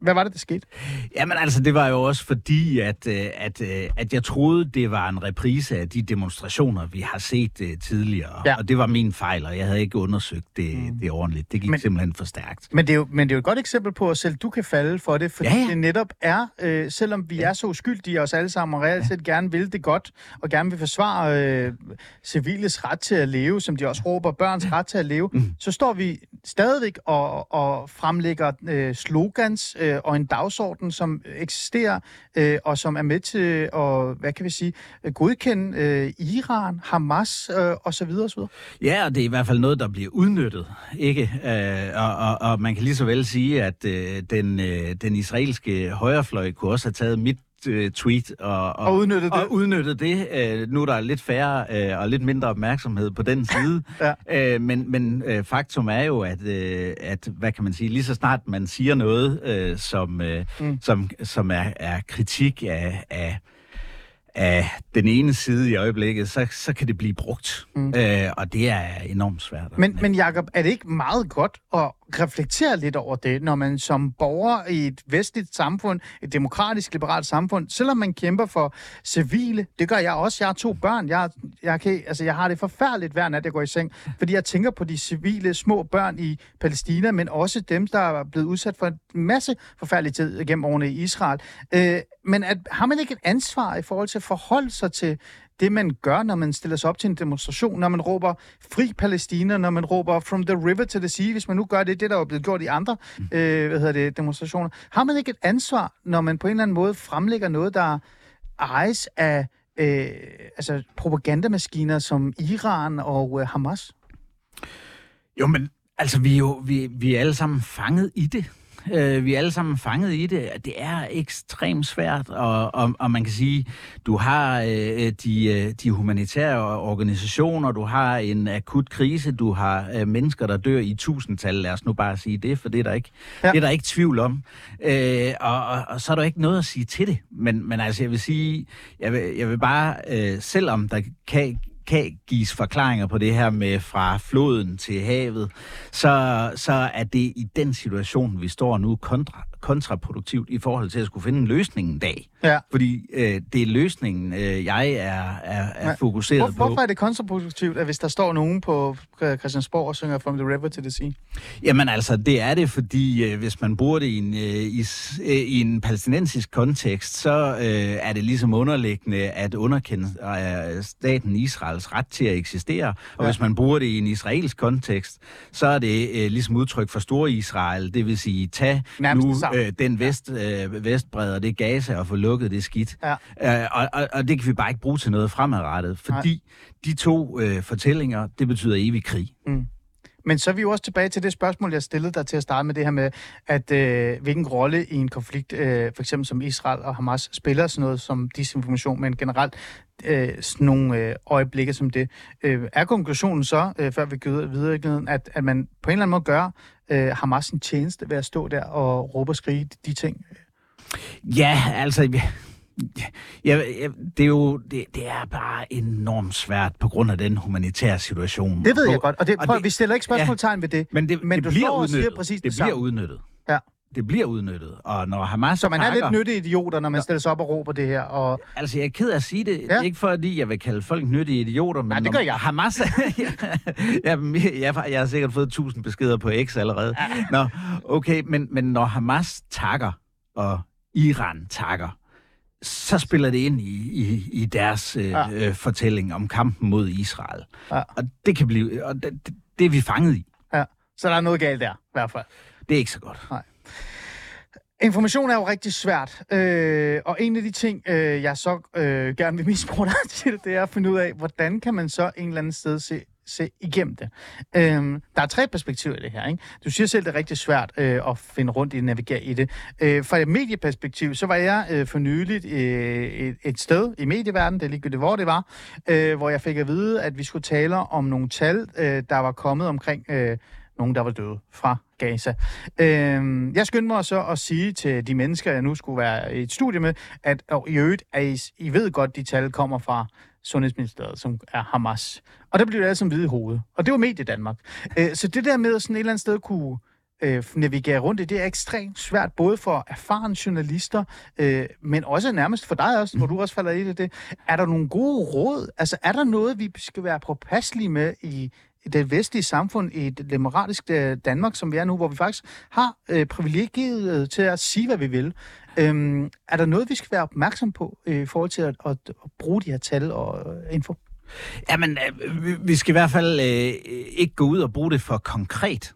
hvad var det, der skete? Jamen altså, det var jo også fordi, at, øh, at, øh, at jeg troede, det var en reprise af de demonstrationer, vi har set uh, tidligere. Ja. Og det var min fejl, og jeg havde ikke undersøgt det, mm. det ordentligt. Det gik men, simpelthen for stærkt. Men det, er jo, men det er jo et godt eksempel på, at selv du kan falde for det, fordi ja, ja. det netop er, øh, selvom vi ja. er så uskyldige os alle sammen, og reelt set ja. gerne vil det godt, og gerne vil forsvare øh, civiles ret til at leve, som de også råber, børns ret til at leve, mm. så står vi stadigvæk og, og fremlægger øh, slogans, øh, Øh, og en dagsorden, som eksisterer, øh, og som er med til at, hvad kan vi sige, godkende øh, Iran, Hamas øh, osv. osv. Ja, og det er i hvert fald noget, der bliver udnyttet, ikke? Øh, og, og, og man kan lige så vel sige, at øh, den, øh, den israelske højrefløj kunne også have taget mit tweet og, og, og udnyttet det. Og udnyttet det. Øh, nu er der lidt færre øh, og lidt mindre opmærksomhed på den side. ja. øh, men men øh, faktum er jo, at, øh, at, hvad kan man sige, lige så snart man siger noget, øh, som, øh, mm. som, som er, er kritik af, af af den ene side i øjeblikket, så, så kan det blive brugt. Mm. Øh, og det er enormt svært. Men, men Jacob, er det ikke meget godt at reflektere lidt over det, når man som borger i et vestligt samfund, et demokratisk, liberalt samfund, selvom man kæmper for civile, det gør jeg også. Jeg har to børn. Jeg, jeg, kan, altså, jeg har det forfærdeligt hver nat, jeg går i seng, fordi jeg tænker på de civile små børn i Palæstina, men også dem, der er blevet udsat for en masse forfærdelig tid gennem årene i Israel. Øh, men at, har man ikke et ansvar i forhold til at forholde sig til det, man gør, når man stiller sig op til en demonstration, når man råber fri Palæstina, når man råber from the river to the sea, hvis man nu gør det, det der er blevet gjort i andre øh, hvad hedder det, demonstrationer. Har man ikke et ansvar, når man på en eller anden måde fremlægger noget, der ejes af øh, altså propagandamaskiner som Iran og øh, Hamas? Jo, men altså, vi er jo vi, vi er alle sammen fanget i det. Øh, vi er alle sammen fanget i det. Det er ekstremt svært, og, og, og man kan sige, du har øh, de, øh, de humanitære organisationer, du har en akut krise, du har øh, mennesker, der dør i tusindtal, lad os nu bare sige det, for det er der ikke, ja. det er der ikke tvivl om. Øh, og, og, og så er der ikke noget at sige til det. Men, men altså, jeg vil sige, jeg vil, jeg vil bare, øh, selvom der kan kan gives forklaringer på det her med fra floden til havet, så, så er det i den situation, vi står nu, kontra, kontraproduktivt i forhold til at skulle finde en løsning en dag. Ja. Fordi øh, det er løsningen, øh, jeg er, er, er ja. fokuseret Hvor, på. Hvorfor er det kontraproduktivt, at hvis der står nogen på Christiansborg og synger From the River to the Sea? Jamen altså, det er det, fordi øh, hvis man bruger det i en, øh, i, øh, i en palæstinensisk kontekst, så øh, er det ligesom underliggende at underkende øh, staten Israels ret til at eksistere. Og ja. hvis man bruger det i en israelsk kontekst, så er det øh, ligesom udtryk for Stor Israel, det vil sige, tag Nærmest nu øh, den vest, øh, vestbred og det Gaza og få lukket det skidt. Ja. Øh, og, og, og det kan vi bare ikke bruge til noget fremadrettet, fordi Nej. de to øh, fortællinger, det betyder evig krig. Mm. Men så er vi jo også tilbage til det spørgsmål, jeg stillede dig til at starte med det her med, at øh, hvilken rolle i en konflikt, øh, for eksempel som Israel og Hamas, spiller sådan noget som disinformation, men generelt øh, sådan nogle øh, øjeblikke som det. Øh, er konklusionen så, øh, før vi går videre i at, at man på en eller anden måde gør øh, Hamas en tjeneste ved at stå der og råbe og skrige de ting? Ja, altså... Ja, ja, det er jo det, det er bare enormt svært på grund af den humanitære situation. Det ved jeg godt, og, det, prøv, og det, vi stiller ikke spørgsmålstegn ja, ved det. Men det, men det du bliver udnyttet. siger præcis det, det bliver udnyttet. Ja. Det bliver udnyttet. Og når Hamas Så man pakker, er lidt nyttige idioter, når man stiller sig op og råber det her. Og... Altså, jeg er ked af at sige det. Ja. Ikke fordi, jeg vil kalde folk nyttige idioter, men... Ja, det gør jeg. Hamas... ja, jeg, jeg, jeg har sikkert fået tusind beskeder på X allerede. Ja. Nå, okay, men, men når Hamas takker, og Iran takker, så spiller det ind i, i, i deres øh, ja. øh, fortælling om kampen mod Israel. Ja. Og det kan blive... Og det, det, er vi fanget i. Ja. Så der er noget galt der, i hvert fald. Det er ikke så godt. Nej. Information er jo rigtig svært, øh, og en af de ting, øh, jeg så øh, gerne vil misbruge dig til, det er at finde ud af, hvordan kan man så en eller anden sted se se igennem det. Øhm, der er tre perspektiver i det her. Ikke? Du siger selv, det er rigtig svært øh, at finde rundt i, navigere i det. Øh, fra et medieperspektiv, så var jeg øh, for nyligt øh, et, et sted i medieverdenen, det er ligegyldigt, hvor det var, øh, hvor jeg fik at vide, at vi skulle tale om nogle tal, øh, der var kommet omkring øh, nogen, der var døde fra Gaza. Øh, jeg skyndte mig så at sige til de mennesker, jeg nu skulle være i et studie med, at og i øvrigt, at I, I ved godt, de tal kommer fra Sundhedsministeriet, som er Hamas. Og der blev det alle som hvide i hovedet. Og det var Medie Danmark. Øh, så det der med at sådan et eller andet sted kunne øh, navigere rundt i, det er ekstremt svært, både for erfarne journalister, øh, men også nærmest for dig også, hvor du også falder i det. det. Er der nogle gode råd? Altså, er der noget, vi skal være påpasselige med i, i det vestlige samfund, i et demokratisk øh, Danmark, som vi er nu, hvor vi faktisk har øh, privilegiet øh, til at sige, hvad vi vil. Øhm, er der noget, vi skal være opmærksom på øh, i forhold til at, at, at bruge de her tal og øh, info? Jamen, øh, vi skal i hvert fald øh, ikke gå ud og bruge det for konkret.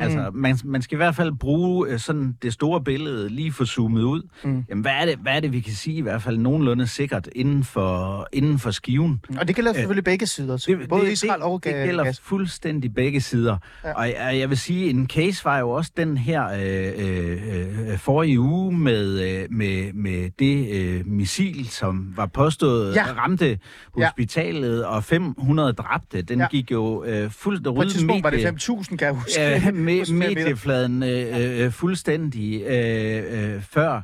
Altså, mm. man, man skal i hvert fald bruge øh, sådan det store billede, lige få zoomet ud. Mm. Jamen, hvad er, det, hvad er det, vi kan sige i hvert fald nogenlunde sikkert inden for, inden for skiven? Og det gælder selvfølgelig begge sider, så det, både det, Israel og Det, gælder gas. fuldstændig begge sider. Ja. Og jeg, jeg vil sige, en case var jo også den her øh, øh, forrige uge med, øh, med, med det øh, missil, som var påstået ja. ramte hospitalet, ja. og 500 dræbte. Den ja. gik jo øh, fuldt På et tidspunkt var det 5.000, kan jeg huske. Øh, me- mediefladen øh, øh, fuldstændig øh, øh, før.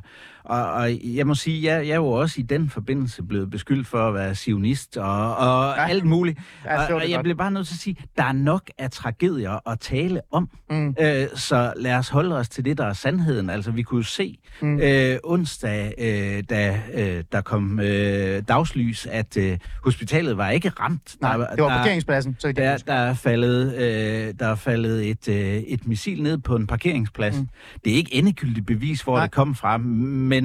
Og, og jeg må sige, jeg, jeg er jo også i den forbindelse blevet beskyldt for at være sionist og, og Ja. alt muligt. Ja, og, og jeg godt. bliver bare nødt til at sige, der er nok af tragedier at tale om. Mm. Øh, så lad os holde os til det, der er sandheden. Altså, vi kunne jo se Mm. øh, onsdag, øh, da øh, der kom øh, dagslys, at øh, hospitalet var ikke ramt. Nej, der, det var der, parkeringspladsen, så der, der, er faldet, øh, der er faldet et, øh, et missil ned på en parkeringsplads. Mm. Det er ikke endegyldigt bevis, hvor. Nej. det kom fra, men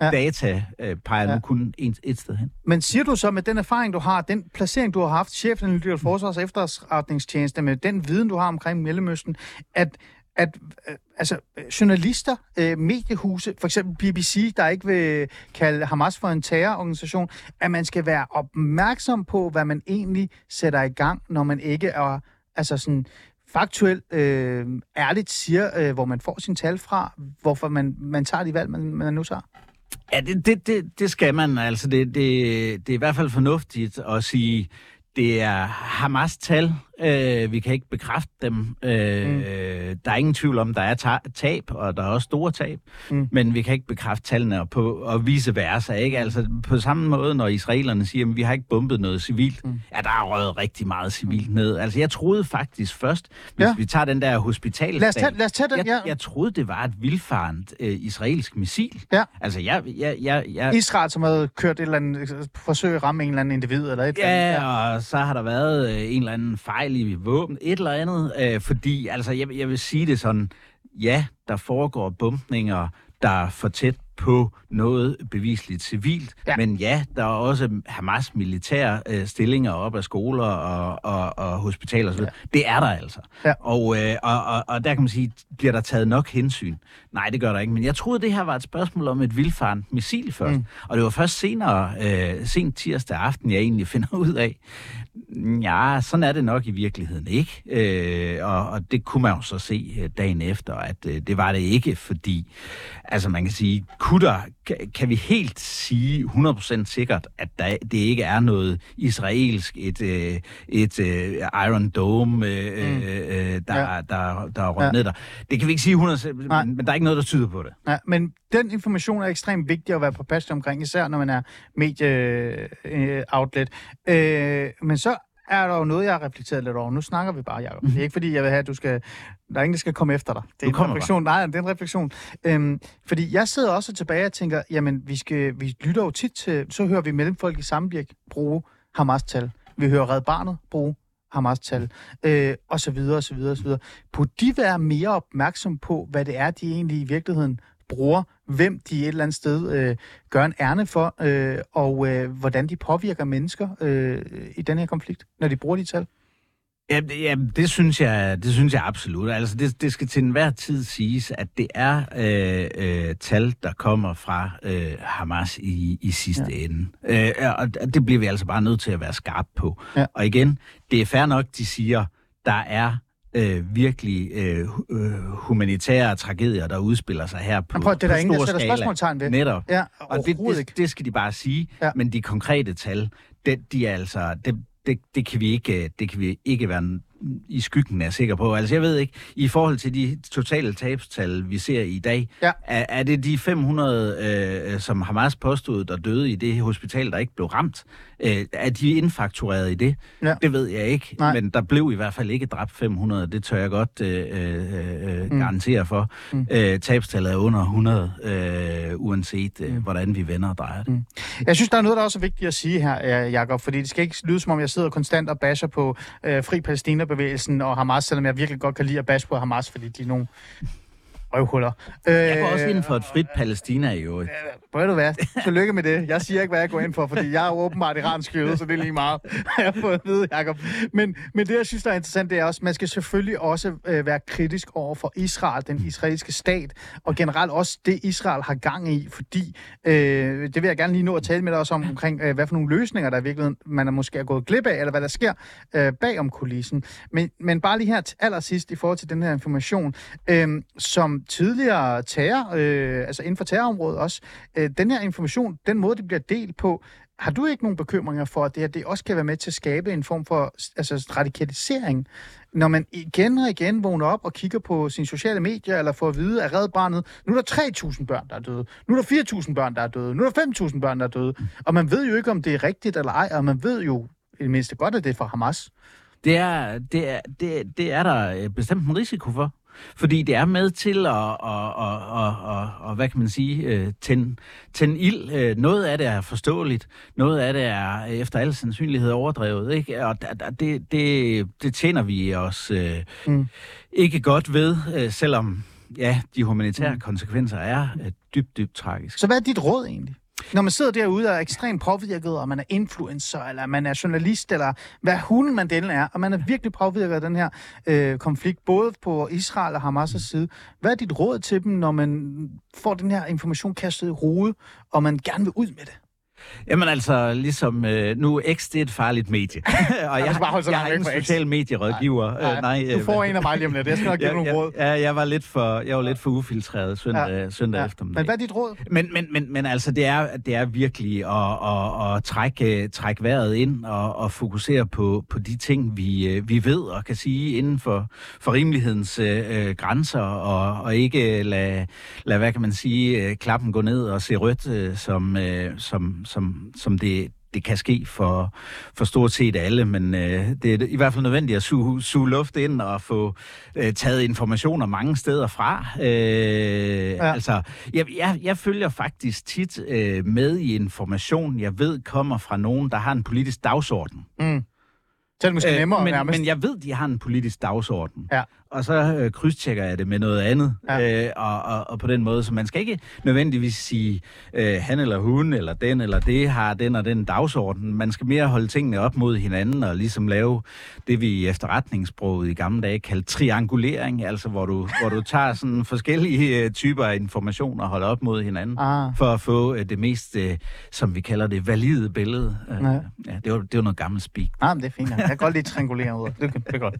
Ja. ja. data øh, peger Ja. nu kun et, et sted hen. Men siger du så med den erfaring, du har, den placering, du har haft, chefanalytiker for Forsvars efterretningstjeneste, med den viden, du har omkring Mellemøsten, at, at øh, altså, journalister, øh, mediehuse, for eksempel BBC, der ikke vil kalde Hamas for en terrororganisation, at man skal være opmærksom på, hvad man egentlig sætter i gang, når man ikke er altså sådan, faktuelt, øh, ærligt siger, øh, hvor man får sine tal fra, hvorfor man, man tager de valg, man, man nu tager? Ja, det, det, det, det skal man. Altså, det, det, det er i hvert fald fornuftigt at sige, det er Hamas-tal. Øh, vi kan ikke bekræfte dem. Øh, Mm. mm. Der er ingen tvivl om, der er ta- tab, og der er også store tab. Mm. Mm. Men vi kan ikke bekræfte tallene og, på, og vice versa. Ikke? Altså, på samme måde, når israelerne siger, at vi har ikke bombet noget civilt. Mm. Mm. Ja, der er røget rigtig meget civilt ned. Altså, jeg troede faktisk først, hvis Ja. ja. vi tager den der hospitalsdag... Lad os tage, lad os tage den, jeg, ja. jeg troede, det var et vildfarent øh, israelsk missil. Ja. Altså, jeg, jeg, jeg, jeg, Israel, som havde kørt et eller andet forsøg at ramme en eller anden individ, eller et eller andet. Ja, og så har der været øh, en eller anden fejl i våben, et eller andet, øh, fordi, altså, jeg, jeg vil sige det sådan, ja, der foregår bumpninger, der er for tæt på noget bevisligt civilt, Ja. men ja, der er også Hamas militære øh, stillinger op af skoler og, og, og hospitaler osv. Ja. Det er der altså. Ja. Og, øh, og, og, og der kan man sige, bliver der taget nok hensyn? Nej, det gør der ikke, men jeg troede, det her var et spørgsmål om et vildfarent missil først. Mm. Og det var først senere, øh, sent tirsdag aften, jeg egentlig finder ud af, Ja, sådan er det nok i virkeligheden ikke. Øh, og, og det kunne man jo så se øh, dagen efter, at øh, det var det ikke, fordi, altså man kan sige, kunne der, kan, kan vi helt sige 100% sikkert, at der, det ikke er noget israelsk, et, øh, et øh, Iron Dome, øh, Mm. øh, øh, der, Ja. ja. der, der er rundt Ja. ned der. Det kan vi ikke sige 100%, Nej. men, men der er ikke noget, der tyder på det. Ja, men den information er ekstremt vigtig at være påpasselig omkring, især når man er medie-outlet. Øh, men så er der jo noget, jeg har reflekteret lidt over. Nu snakker vi bare, Jacob. Det er ikke, fordi jeg vil have, at du skal... Der er ingen, der skal komme efter dig. Det er Du en refleksion. Nej, det er en refleksion. Øhm, fordi jeg sidder også tilbage og tænker, jamen, vi, skal, vi lytter jo tit til... Så hører vi Mellemfolk i Sambirk bruge Hamas-tal. Vi hører Red Barnet bruge Hamas-tal, øh, og så videre, og så videre, og så videre. Burde de være mere opmærksom på, hvad det er, de egentlig i virkeligheden bruger, hvem de et eller andet sted øh, gør en ærne for, øh, og øh, hvordan de påvirker mennesker øh, i den her konflikt, når de bruger de tal? Ja, det, ja, det synes jeg, det synes jeg absolut. Altså, det, det skal til enhver tid siges, at det er øh, øh, tal, der kommer fra øh, Hamas i, i sidste Ja. ende. Øh, og det bliver vi altså bare nødt til at være skarp på. Ja. Og igen, det er fair nok, de siger, der er øh, virkelig øh, øh, humanitære tragedier, der udspiller sig her på, prøv, det er der på ingen, der sætter skala. spørgsmålstegn ved. Netop. Ja, Og det, det, det skal de bare sige. Ja. Men de konkrete tal, det, de er altså, det, det, det, kan vi ikke, det kan vi ikke være i skyggen er sikker på. Altså jeg ved ikke, i forhold til de totale tabstal, vi ser i dag, Ja. er, er det de 500, øh, som Hamas påstod, der døde i det hospital, der ikke blev ramt? Øh, er de indfaktureret i det? Ja. Det ved jeg ikke, Nej. men der blev i hvert fald ikke dræbt 500. Det tør jeg godt øh, øh, Mm. mm. garantere for. Mm. Øh, tabstallet er under 100, øh, uanset øh, Mm. hvordan vi vender og drejer det. Mm. Jeg synes, der er noget, der også er vigtigt at sige her, øh, Jakob, fordi det skal ikke lyde, som om jeg sidder konstant og basher på øh, Fri Palæstina-bevægelsen og Hamas, selvom jeg virkelig godt kan lide at bash på Hamas, fordi de er nogle røvhuller. Øh, Jeg går også ind for et frit Palæstina i øvrigt. Ved du hvad? Tillykke med det. Jeg siger ikke, hvad jeg går ind for, fordi jeg er åbenbart iransk jøde, så det er lige meget, jeg har fået at vide, Jacob. Men, men det, jeg synes, der er interessant, det er også, man skal selvfølgelig også øh, være kritisk over for Israel, den israelske stat, og generelt også det, Israel har gang i, fordi, øh, det vil jeg gerne lige nå at tale med dig også om, omkring, øh, hvad for nogle løsninger, der i virkeligheden, man er måske er gået glip af, eller hvad der sker øh, bag om kulissen. Men, men bare lige her til allersidst i forhold til den her information, øh, som tidligere terror, øh, altså inden for terrorområdet også, øh, den her information, den måde, det bliver delt på, har du ikke nogen bekymringer for, at det her det også kan være med til at skabe en form for altså, radikalisering? Når man igen og igen vågner op og kigger på sine sociale medier, eller får at vide af Red Barnet, nu er der 3.000 børn, der er døde. Nu er der 4.000 børn, der er døde. Nu er der 5.000 børn, der er døde. Og man ved jo ikke, om det er rigtigt eller ej, og man ved jo i det mindste godt, at det er fra Hamas. Det er, det er, det, det er der øh, bestemt en risiko for. Fordi det er med til at, at, at, at, at, at hvad kan man sige, øh, tænde, tænde ild. Øh, noget af det er forståeligt, noget af det er efter al sandsynlighed overdrevet. Ikke? Og det, det, det tjener vi os mm. ikke godt ved, selvom ja, de humanitære mm. konsekvenser er dybt, dybt tragiske. Så hvad er dit råd egentlig? Når man sidder derude og er ekstremt påvirket, og man er influencer, eller man er journalist, eller hvad hulen man den er, og man er virkelig påvirket af den her øh, konflikt, både på Israel og Hamas' side. Hvad er dit råd til dem, når man får den her information kastet i rode, og man gerne vil ud med det? Jamen altså, ligesom øh, nu X, det er et farligt medie. og jeg, jeg, jeg er en social medierådgiver. Nej, nej, nej, du øh, får en af mig lige om lidt. Jeg skal nok give nogle råd. Ja, jeg var lidt for, jeg var lidt for ufiltreret søndag, ja. søndag ja. eftermiddag. Men hvad er dit råd? Men, men, men, men altså, det er, det er virkelig at, at, at trække, trække vejret ind og, og fokusere på, på de ting, vi, øh, vi ved og kan sige inden for, for rimelighedens øh, grænser, og, og ikke lade, lad, hvad kan man sige, klappen gå ned og se rødt, øh, som, øh, som, som, som det, det kan ske for, for stort set alle, men øh, det er i hvert fald nødvendigt at suge, suge luft ind og få øh, taget informationer mange steder fra. Øh, ja. Altså, jeg, jeg, jeg følger faktisk tit øh, med i information, jeg ved kommer fra nogen, der har en politisk dagsorden. Mm. Så er det måske nemmere øh, men, men jeg ved, de har en politisk dagsorden. Ja og så øh, krydstjekker jeg det med noget andet. Ja. Øh, og, og, og på den måde, så man skal ikke nødvendigvis sige, øh, han eller hun, eller den eller det har den og den dagsorden. Man skal mere holde tingene op mod hinanden, og ligesom lave det, vi i efterretningssproget i gamle dage kaldte triangulering, altså hvor du, hvor du tager sådan forskellige øh, typer af informationer og holder op mod hinanden, ah. for at få øh, det mest, øh, som vi kalder det, valide billede. Øh, ja. ja, det, var, det var noget gammelt speak. Ah, men det er fint. Jeg kan godt lide triangulering ud. Det, det er godt.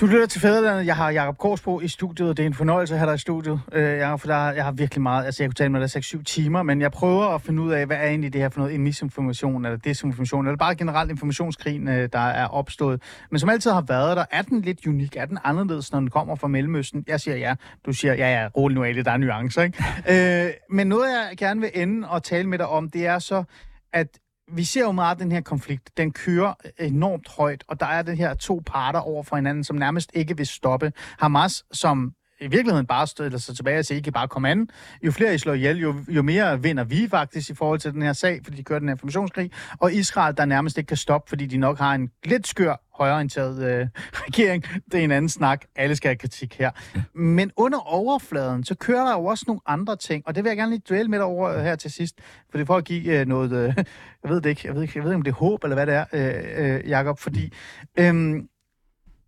Du lytter til Fæderlandet. Jeg har Jakob Korsbro i studiet, og det er en fornøjelse at have dig i studiet, øh, Jacob, for der, jeg har virkelig meget, altså jeg kunne tale med dig 6-7 timer, men jeg prøver at finde ud af, hvad er egentlig det her for noget misinformation, eller desinformation, eller bare generelt informationskrigen, øh, der er opstået. Men som altid har været der, er den lidt unik, er den anderledes, når den kommer fra Mellemøsten? Jeg siger ja, du siger ja, ja, rolig nu Ali, der er nuancer, ikke? øh, men noget, jeg gerne vil ende og tale med dig om, det er så, at vi ser jo meget den her konflikt. Den kører enormt højt, og der er det her to parter over for hinanden, som nærmest ikke vil stoppe. Hamas, som i virkeligheden bare støder sig tilbage og siger, I kan bare komme an. Jo flere I slår ihjel, jo, jo mere vinder vi faktisk i forhold til den her sag, fordi de kører den her informationskrig. Og Israel, der nærmest ikke kan stoppe, fordi de nok har en lidt skør, højorienteret øh, regering. Det er en anden snak. Alle skal have kritik her. Men under overfladen, så kører der jo også nogle andre ting, og det vil jeg gerne lige dvæle med dig over her til sidst, for det for at give øh, noget, øh, jeg ved det ikke, jeg ved ikke, jeg ved ikke, om det er håb, eller hvad det er, øh, øh, Jacob, fordi øh,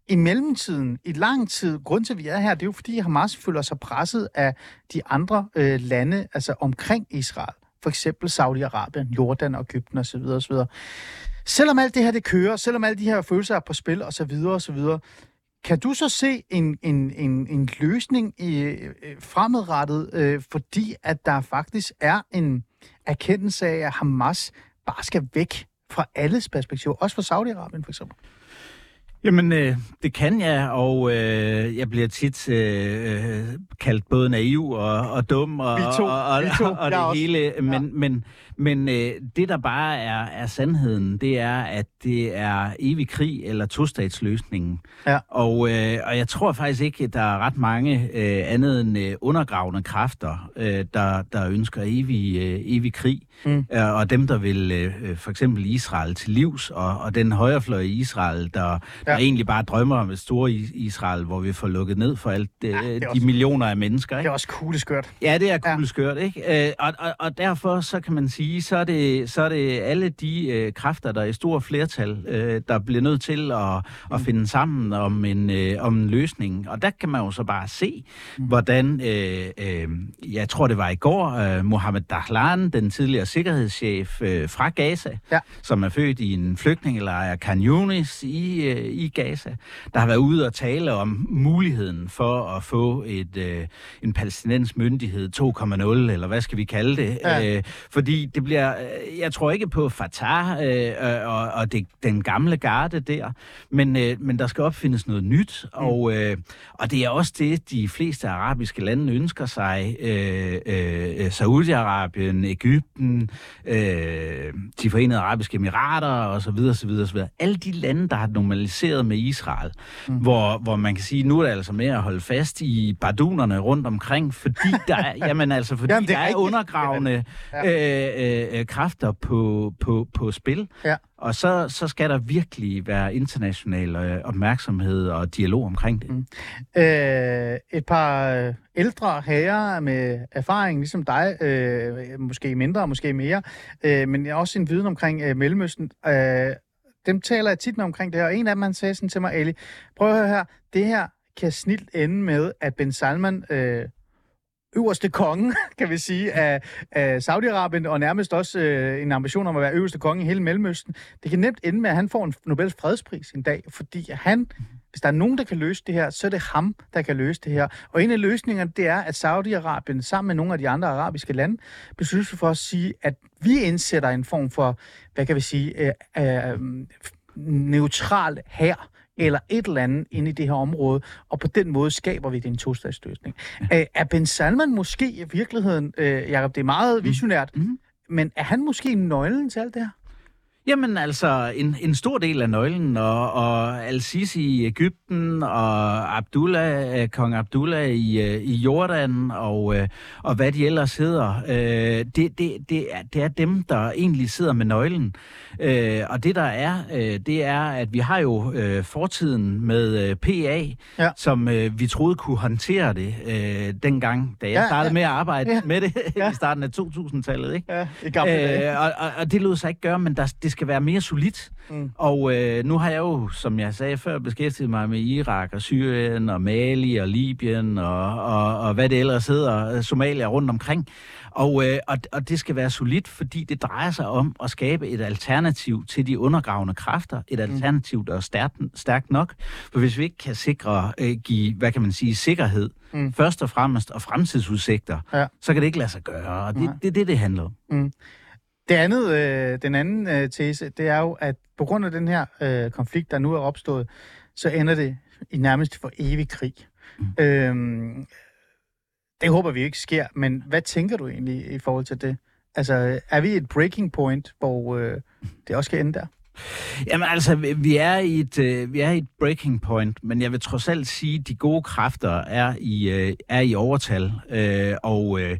i mellemtiden, i lang tid, grund til, at vi er her, det er jo fordi Hamas føler sig presset af de andre øh, lande, altså omkring Israel. For eksempel Saudi-Arabien, Jordan og Ægypten osv. osv. Selvom alt det her det kører, selvom alle de her følelser er på spil osv. osv., kan du så se en, en, en, en løsning i, øh, fremadrettet, øh, fordi at der faktisk er en erkendelse af, at Hamas bare skal væk fra alles perspektiv, også fra Saudi-Arabien for eksempel? Jamen, øh, det kan jeg, og øh, jeg bliver tit øh, kaldt både naiv og, og dum og, to. og, og, to. og, og det også. hele. Men, ja. men, men øh, det, der bare er, er sandheden, det er, at det er evig krig eller tostatsløsningen. Ja. Og, øh, og jeg tror faktisk ikke, at der er ret mange øh, andet end øh, undergravende kræfter, øh, der, der ønsker evig, øh, evig krig. Mm. Øh, og dem, der vil øh, for eksempel Israel til livs, og, og den højrefløj i Israel, der, ja. der egentlig bare drømmer om et store Israel, hvor vi får lukket ned for alt øh, ja, de også, millioner af mennesker. Ikke? Det er også kugleskørt. Ja, det er kugleskørt. Ja. Ikke? Øh, og, og, og derfor så kan man sige, så er det, så er det alle de øh, kræfter, der er i stor flertal, øh, der bliver nødt til at, at mm. finde sammen om en, øh, om en løsning. Og der kan man jo så bare se, mm. hvordan, øh, øh, jeg tror det var i går, øh, Mohammed Dahlan, den tidligere sikkerhedschef øh, fra Gaza, ja. som er født i en flygtningelejr, Khan Yunis, i, øh, i Gaza, der har været ude og tale om muligheden for at få et øh, en palæstinensk myndighed 2.0, eller hvad skal vi kalde det? Ja. Øh, fordi det bliver, øh, jeg tror ikke på Fatah øh, og, og det, den gamle garde der, men, øh, men der skal opfindes noget nyt, Mm. og, øh, og det er også det, de fleste arabiske lande ønsker sig. Øh, øh, Saudi-Arabien, Ægypten, øh, de forenede arabiske emirater osv. osv., osv. Alle de lande, der har normaliseret med Israel, mm. hvor, hvor man kan sige, nu er det altså med at holde fast i bardunerne rundt omkring, fordi der er, jamen altså, fordi Jamen, det er der er undergravende øh, øh, øh, kræfter på, på, på spil. Ja. Og så, så skal der virkelig være international øh, opmærksomhed og dialog omkring det. Mm. Øh, et par øh, ældre herrer med erfaring, ligesom dig, øh, måske mindre, måske mere, øh, men også en viden omkring øh, Mellemøsten. Øh, dem taler jeg tit med omkring det her, og en af dem han sagde sådan til mig, Ali, prøv at høre her, det her kan snilt ende med, at Ben Salman, øh, øverste konge, kan vi sige, af, af Saudi-Arabien, og nærmest også øh, en ambition om at være øverste konge i hele Mellemøsten. Det kan nemt ende med, at han får en Nobels fredspris en dag, fordi han, hvis der er nogen, der kan løse det her, så er det ham, der kan løse det her. Og en af løsningerne, det er, at Saudi-Arabien sammen med nogle af de andre arabiske lande beslutter sig for at sige, at vi indsætter en form for, hvad kan vi sige, øh, øh, neutral her eller et eller andet inde i det her område, og på den måde skaber vi det en tostatsløsning. Ja. Er Ben Salman måske i virkeligheden, øh, Jacob, det er meget visionært, Mhm. men er han måske nøglen til alt det her? Jamen altså, en, en stor del af nøglen, og, og Al-Sisi i Ægypten, og Abdullah, øh, kong Abdullah i, øh, i Jordan, og, øh, og hvad de ellers hedder, øh, det, det, det, er, det er dem, der egentlig sidder med nøglen. Øh, og det der er, det er, at vi har jo øh, fortiden med PA, Ja. som øh, vi troede kunne håndtere det øh, dengang, da jeg Ja, startede ja. med at arbejde Ja. med det Ja. i starten af 2000-tallet, ikke? Ja, i gamle dage. Øh, og, og, og det lod sig ikke gøre, men der, det skal være mere solidt. Mm. Mm. Og øh, nu har jeg jo, som jeg sagde før, beskæftiget mig med Irak og Syrien og Mali og Libyen og, og, og hvad det ellers hedder, øh, Somalia rundt omkring. Og, øh, og, og det skal være solidt, fordi det drejer sig om at skabe et alternativ til de undergravende kræfter. Et alternativ, der er stærkt, stærkt nok. For hvis vi ikke kan sikre, øh, give, hvad kan man sige, sikkerhed, Mm. mm. først og fremmest, og fremtidsudsigter, Ja. så kan det ikke lade sig gøre. Og det, Nej. det er det, det handler om. Det andet, øh, den anden øh, tese, det er jo, at på grund af den her øh, konflikt, der nu er opstået, så ender det i nærmest for evig krig. Mm. Øhm, det håber vi ikke sker, men hvad tænker du egentlig i forhold til det? Altså, er vi et breaking point, hvor øh, det også skal ende der? Jamen altså, vi- er, i et, øh, vi er i et breaking point, men jeg vil trods alt sige, at de gode kræfter er i, øh, er i overtal. Øh, og øh,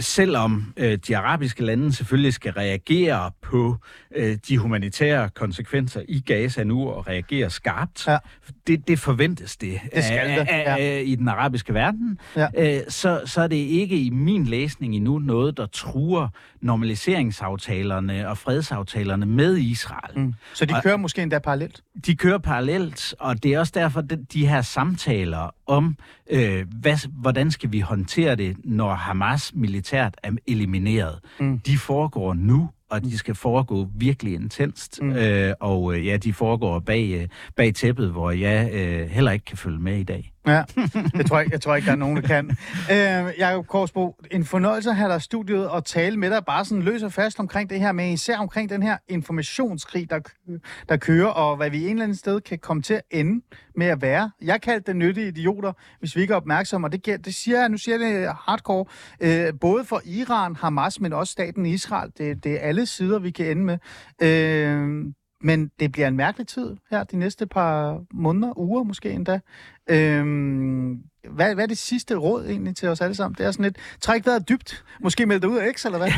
selvom øh, de arabiske lande selvfølgelig skal reagere på øh, de humanitære konsekvenser i Gaza nu, og reagere skarpt, Ja. det, det forventes det, Det skal af, det, af, ja. af, i den arabiske verden, Ja. øh, så, så er det ikke i min læsning endnu noget, der truer normaliseringsaftalerne og fredsaftalerne med Israel. Mm. Så de Og- kører måske endda parallelt? De kører parallelt, og det er også derfor, at de her samtaler om, øh, hvad, hvordan skal vi håndtere det, når Hamas militært er elimineret, Mm. de foregår nu, og de skal foregå virkelig intenst. Mm. Øh, og øh, ja, de foregår bag, øh, bag tæppet, hvor jeg øh, heller ikke kan følge med i dag. Ja, det tror jeg, jeg tror ikke, der er nogen, der kan. Øh, Jakob Korsbo, en fornøjelse at have dig i studiet og tale med dig bare sådan løs og fast omkring det her, men især omkring den her informationskrig, der, der kører, og hvad vi en eller anden sted kan komme til at ende med at være. Jeg kaldte det nyttige idioter, hvis vi ikke er opmærksomme, og det, det siger jeg, nu siger jeg det hardcore, øh, både for Iran, Hamas, men også staten Israel. Det, det er alle sider, vi kan ende med. Øh, men det bliver en mærkelig tid her de næste par måneder, uger måske endda. Øhm, hvad, hvad er det sidste råd egentlig til os alle sammen? Det er sådan lidt, træk vejret dybt. Måske melde dig ud af X, eller hvad?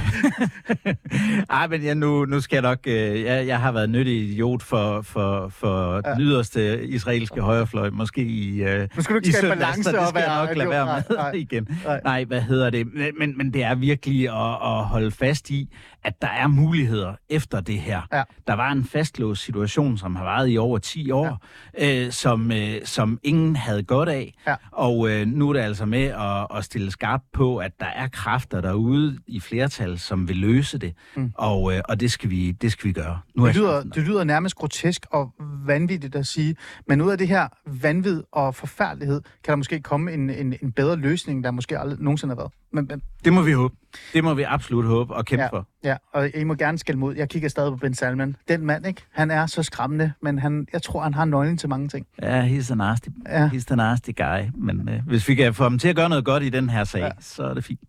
Ej, men ja, nu, nu skal jeg nok... Øh, jeg, jeg har været nyttig idiot for, for, for Ja. den yderste israelske højrefløj, måske i, øh, Nu skal du ikke skabe balance og være nok lade være Nej, med nej. igen. Nej. Nej, hvad hedder det? Men, men, men det er virkelig at, at holde fast i, at der er muligheder efter det her. Ja. Der var en fastlåst situation, som har varet i over 10 år, ja. øh, som, øh, som ingen havde godt af. Ja. Og, øh, nu er det altså med at, at stille skarpt på, at der er kræfter derude i flertal, som vil løse det. Mm. Og, øh, og det, skal vi, det skal vi gøre. Nu Det lyder, det lyder nærmest grotesk og vanvittigt at sige, men ud af det her vanvid og forfærdelighed, kan der måske komme en, en, en bedre løsning, der måske aldrig nogensinde har været. Men, det må vi håbe. Det må vi absolut håbe og kæmpe ja, for. ja, og I må gerne skælde mod. Jeg kigger stadig på Ben Salman. Den mand, ikke? Han er så skræmmende, men han, jeg tror, han har nøglen til mange ting. Ja, he's a nasty, Ja. he's a nasty guy. Men øh, hvis vi kan få ham til at gøre noget godt i den her sag, Ja. ja. så er det fint.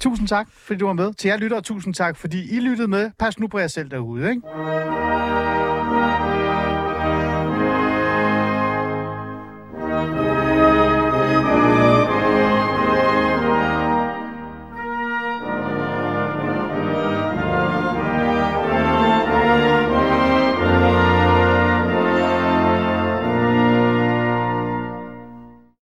Tusind tak, fordi du var med. Til jer lyttere, tusind tak, fordi I lyttede med. Pas nu på jer selv derude, ikke?